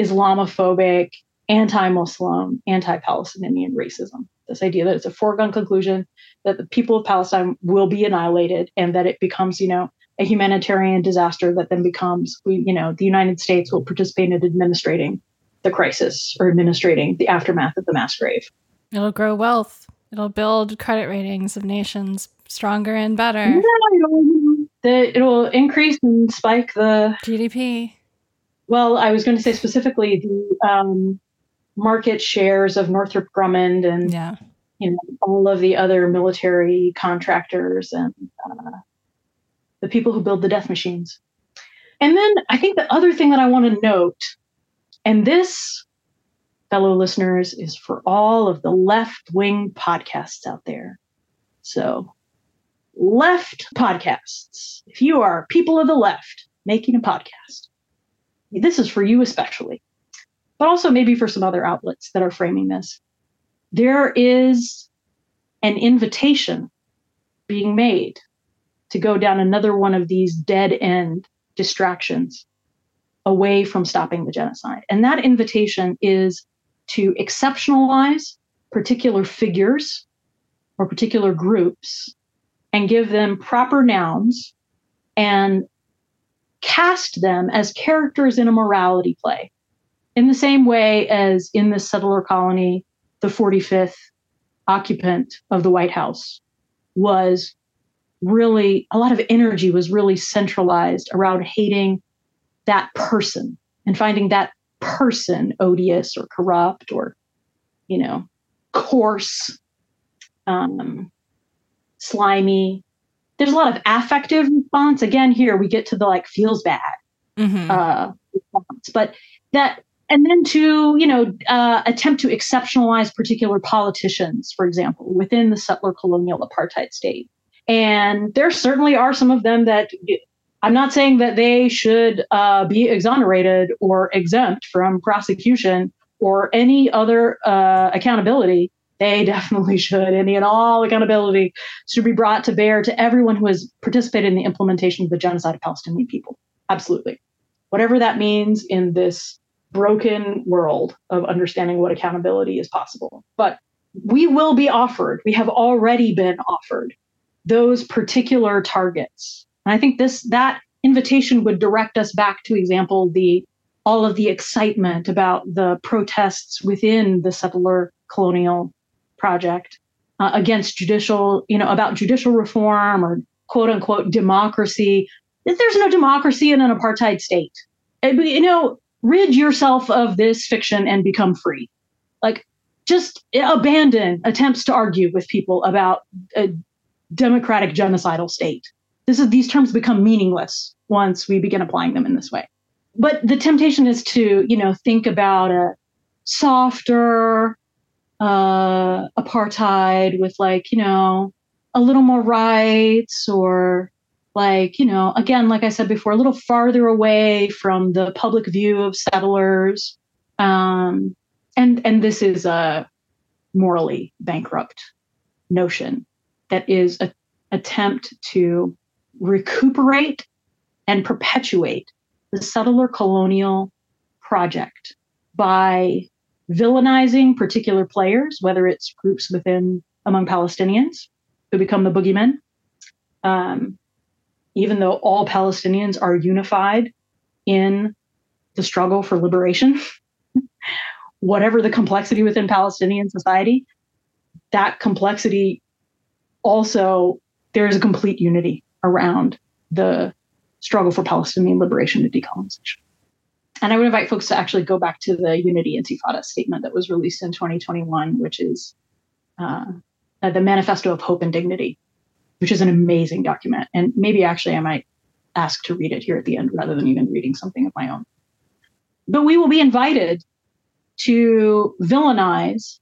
Islamophobic, anti Muslim, anti Palestinian racism. This idea that it's a foregone conclusion that the people of Palestine will be annihilated and that it becomes, you know, a humanitarian disaster that then becomes, we, you know, the United States will participate in administrating the crisis or administrating the aftermath of the mass grave. It'll grow wealth. It'll build credit ratings of nations stronger and better. Yeah, it'll, the, it'll increase and spike the GDP. Well, I was going to say specifically the um, market shares of Northrop Grumman and yeah. you know all of the other military contractors and uh, the people who build the death machines. And then I think the other thing that I want to note, and this, fellow listeners, is for all of the left wing podcasts out there. So, left podcasts, if you are people of the left making a podcast, this is for you especially, but also maybe for some other outlets that are framing this. There is an invitation being made to go down another one of these dead end distractions away from stopping the genocide. And that invitation is to exceptionalize particular figures or particular groups and give them proper nouns and cast them as characters in a morality play. In the same way as in the settler colony, the 45th occupant of the White House was really a lot of energy was really centralized around hating that person and finding that person odious or corrupt or you know coarse um, slimy there's a lot of affective response again here we get to the like feels bad mm-hmm. uh, response but that and then to you know uh, attempt to exceptionalize particular politicians for example within the settler colonial apartheid state and there certainly are some of them that I'm not saying that they should uh, be exonerated or exempt from prosecution or any other uh, accountability. They definitely should. And all accountability should be brought to bear to everyone who has participated in the implementation of the genocide of Palestinian people. Absolutely. Whatever that means in this broken world of understanding what accountability is possible. But we will be offered, we have already been offered those particular targets. And I think this that invitation would direct us back to example the all of the excitement about the protests within the settler colonial project uh, against judicial, you know, about judicial reform or quote unquote democracy. There's no democracy in an apartheid state. You know, rid yourself of this fiction and become free. Like, just abandon attempts to argue with people about a democratic genocidal state. This is these terms become meaningless once we begin applying them in this way. But the temptation is to, you know, think about a softer uh, apartheid with like, you know, a little more rights or like, you know, again, like I said before, a little farther away from the public view of settlers. Um, and and this is a morally bankrupt notion that is an attempt to recuperate and perpetuate the settler colonial project by villainizing particular players, whether it's groups within among Palestinians who become the boogeymen, um, even though all Palestinians are unified in the struggle for liberation, whatever the complexity within Palestinian society, that complexity also there is a complete unity around the struggle for Palestinian liberation and decolonization. And I would invite folks to actually go back to the Unity Intifada statement that was released in 2021, which is uh, the Manifesto of Hope and Dignity, which is an amazing document. And maybe actually I might ask to read it here at the end rather than even reading something of my own. But we will be invited to villainize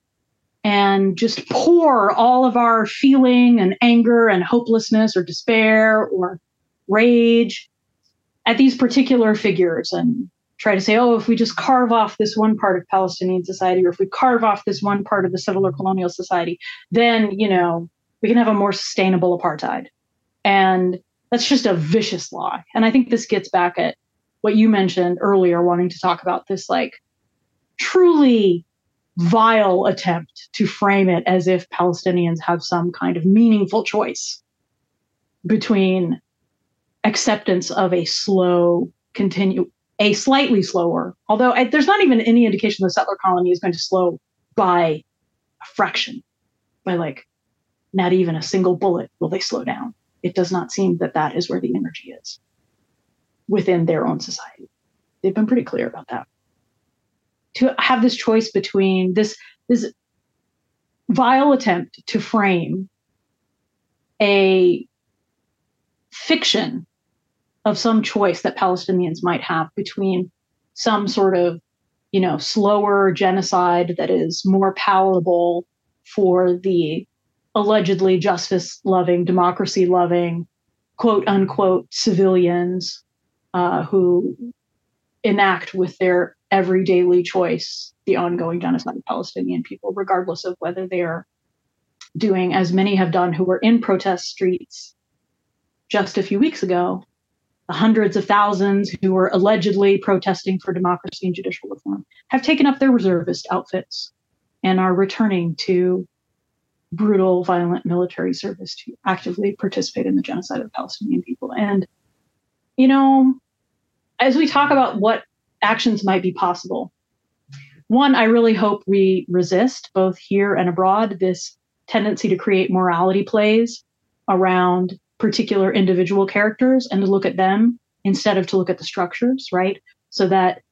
and just pour all of our feeling and anger and hopelessness or despair or rage at these particular figures and try to say, oh, if we just carve off this one part of Palestinian society, or if we carve off this one part of the settler colonial society, then, you know, we can have a more sustainable apartheid. And that's just a vicious lie. And I think this gets back at what you mentioned earlier, wanting to talk about this like truly vile attempt to frame it as if Palestinians have some kind of meaningful choice between acceptance of a slow, continue a slightly slower, although I, there's not even any indication the settler colony is going to slow by a fraction, by like not even a single bullet will they slow down. It does not seem that that is where the energy is within their own society. They've been pretty clear about that. To have this choice between this this vile attempt to frame a fiction of some choice that Palestinians might have between some sort of, you know, slower genocide that is more palatable for the allegedly justice loving, democracy loving, quote unquote civilians uh, who enact with their every daily choice the ongoing genocide of Palestinian people, regardless of whether they are doing, as many have done who were in protest streets just a few weeks ago, the hundreds of thousands who were allegedly protesting for democracy and judicial reform have taken up their reservist outfits and are returning to brutal, violent military service to actively participate in the genocide of the Palestinian people. And, you know, as we talk about what actions might be possible, one, I really hope we resist, both here and abroad, this tendency to create morality plays around particular individual characters and to look at them instead of to look at the structures, right? So that,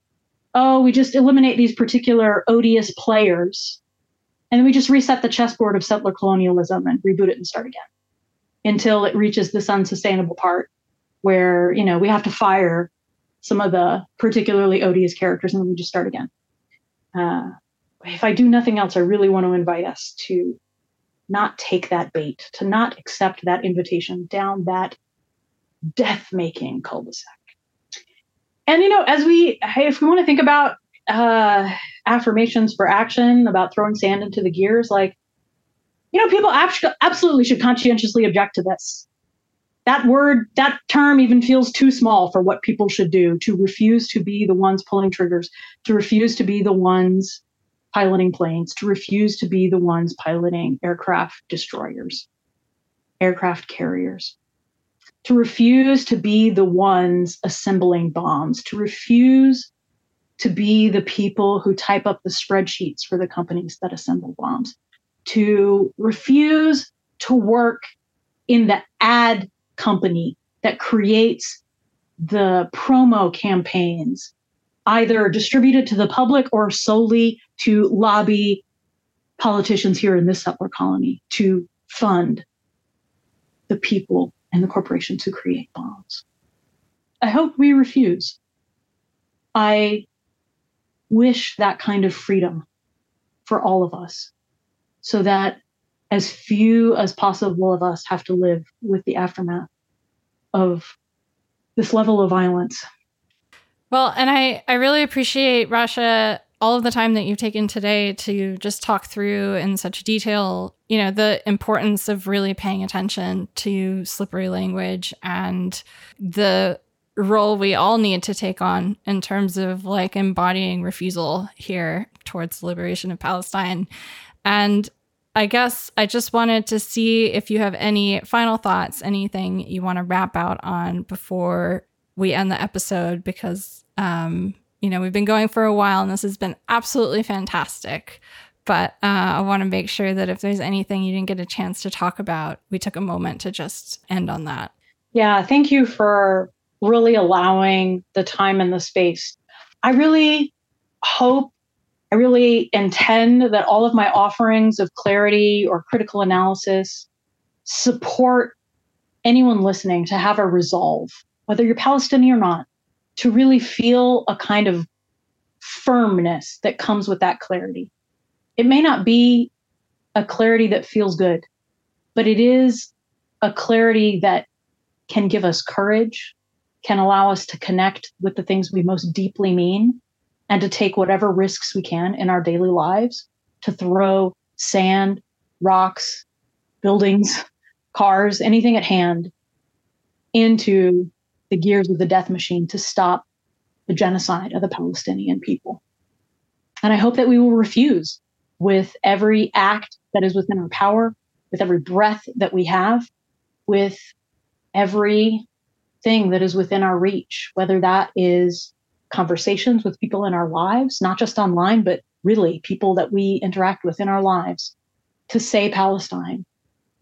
oh, we just eliminate these particular odious players and we just reset the chessboard of settler colonialism and reboot it and start again until it reaches this unsustainable part where, you know, we have to fire some of the particularly odious characters and then we just start again. Uh, if I do nothing else, I really want to invite us to not take that bait, to not accept that invitation down that death making cul de sac. And, you know, as we, if we want to think about uh, affirmations for action, about throwing sand into the gears, like, you know, people absolutely should conscientiously object to this. That word, that term even feels too small for what people should do to refuse to be the ones pulling triggers, to refuse to be the ones piloting planes, to refuse to be the ones piloting aircraft destroyers, aircraft carriers, to refuse to be the ones assembling bombs, to refuse to be the people who type up the spreadsheets for the companies that assemble bombs, to refuse to work in the ad company that creates the promo campaigns either distributed to the public or solely to lobby politicians here in this settler colony to fund the people and the corporations who create bombs. I hope we refuse. I wish that kind of freedom for all of us so that as few as possible of us have to live with the aftermath of this level of violence well, and I, I really appreciate Rasha all of the time that you've taken today to just talk through in such detail, you know, the importance of really paying attention to slippery language and the role we all need to take on in terms of like embodying refusal here towards the liberation of Palestine. And I guess I just wanted to see if you have any final thoughts, anything you want to wrap out on before we end the episode because um, you know we've been going for a while and this has been absolutely fantastic. But uh, I want to make sure that if there's anything you didn't get a chance to talk about, we took a moment to just end on that. Yeah, thank you for really allowing the time and the space. I really hope, I really intend that all of my offerings of clarity or critical analysis support anyone listening to have a resolve whether you're Palestinian or not, to really feel a kind of firmness that comes with that clarity. It may not be a clarity that feels good, but it is a clarity that can give us courage, can allow us to connect with the things we most deeply mean and to take whatever risks we can in our daily lives to throw sand, rocks, buildings, cars, anything at hand into the gears of the death machine to stop the genocide of the Palestinian people. And I hope that we will refuse with every act that is within our power, with every breath that we have, with every thing that is within our reach, whether that is conversations with people in our lives, not just online, but really people that we interact with in our lives, to say Palestine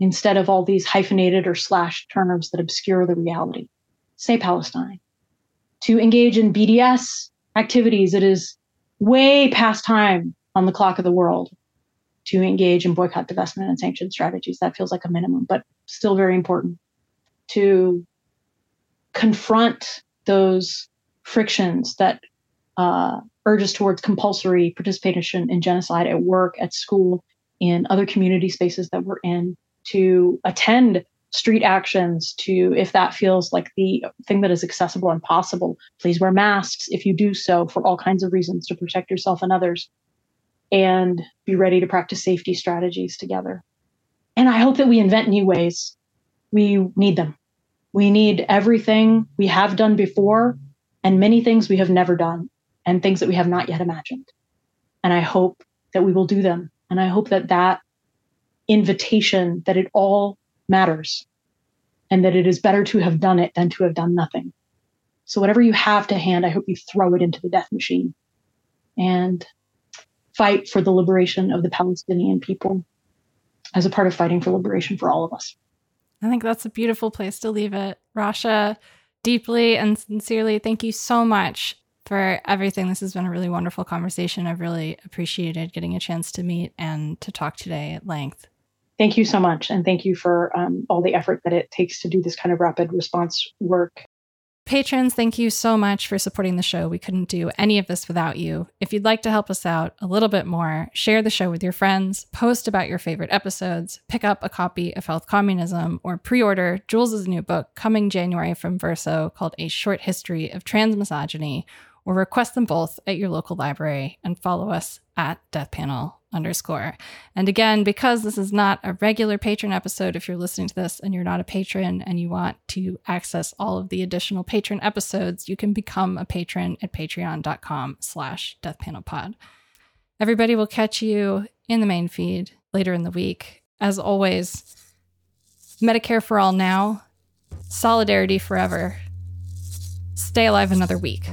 instead of all these hyphenated or slashed terms that obscure the reality. Say Palestine. To engage in BDS activities, it is way past time on the clock of the world to engage in boycott, divestment, and sanction strategies. That feels like a minimum, but still very important. To confront those frictions that uh, urges towards compulsory participation in genocide at work, at school, in other community spaces that we're in, to attend street actions, to, if that feels like the thing that is accessible and possible, please wear masks if you do so for all kinds of reasons to protect yourself and others, and be ready to practice safety strategies together. And I hope that we invent new ways. We need them. We need everything we have done before and many things we have never done and things that we have not yet imagined. And I hope that we will do them. And I hope that that invitation that it all matters and that it is better to have done it than to have done nothing. So, whatever you have to hand, I hope you throw it into the death machine and fight for the liberation of the Palestinian people as a part of fighting for liberation for all of us. I think that's a beautiful place to leave it. Rasha, deeply and sincerely, thank you so much for everything. This has been a really wonderful conversation. I've really appreciated getting a chance to meet and to talk today at length. Thank you so much. And thank you for um, all the effort that it takes to do this kind of rapid response work. Patrons, thank you so much for supporting the show. We couldn't do any of this without you. If you'd like to help us out a little bit more, share the show with your friends, post about your favorite episodes, pick up a copy of Health Communism, or pre order Jules' new book coming January from Verso called A Short History of Transmisogyny, or request them both at your local library and follow us at Death Panel underscore. And again, because this is not a regular patron episode, if you're listening to this and you're not a patron and you want to access all of the additional patron episodes, you can become a patron at patreon.com slash deathpanelpod. Everybody will catch you in the main feed later in the week. As always, Medicare for all now, solidarity forever. Stay alive another week.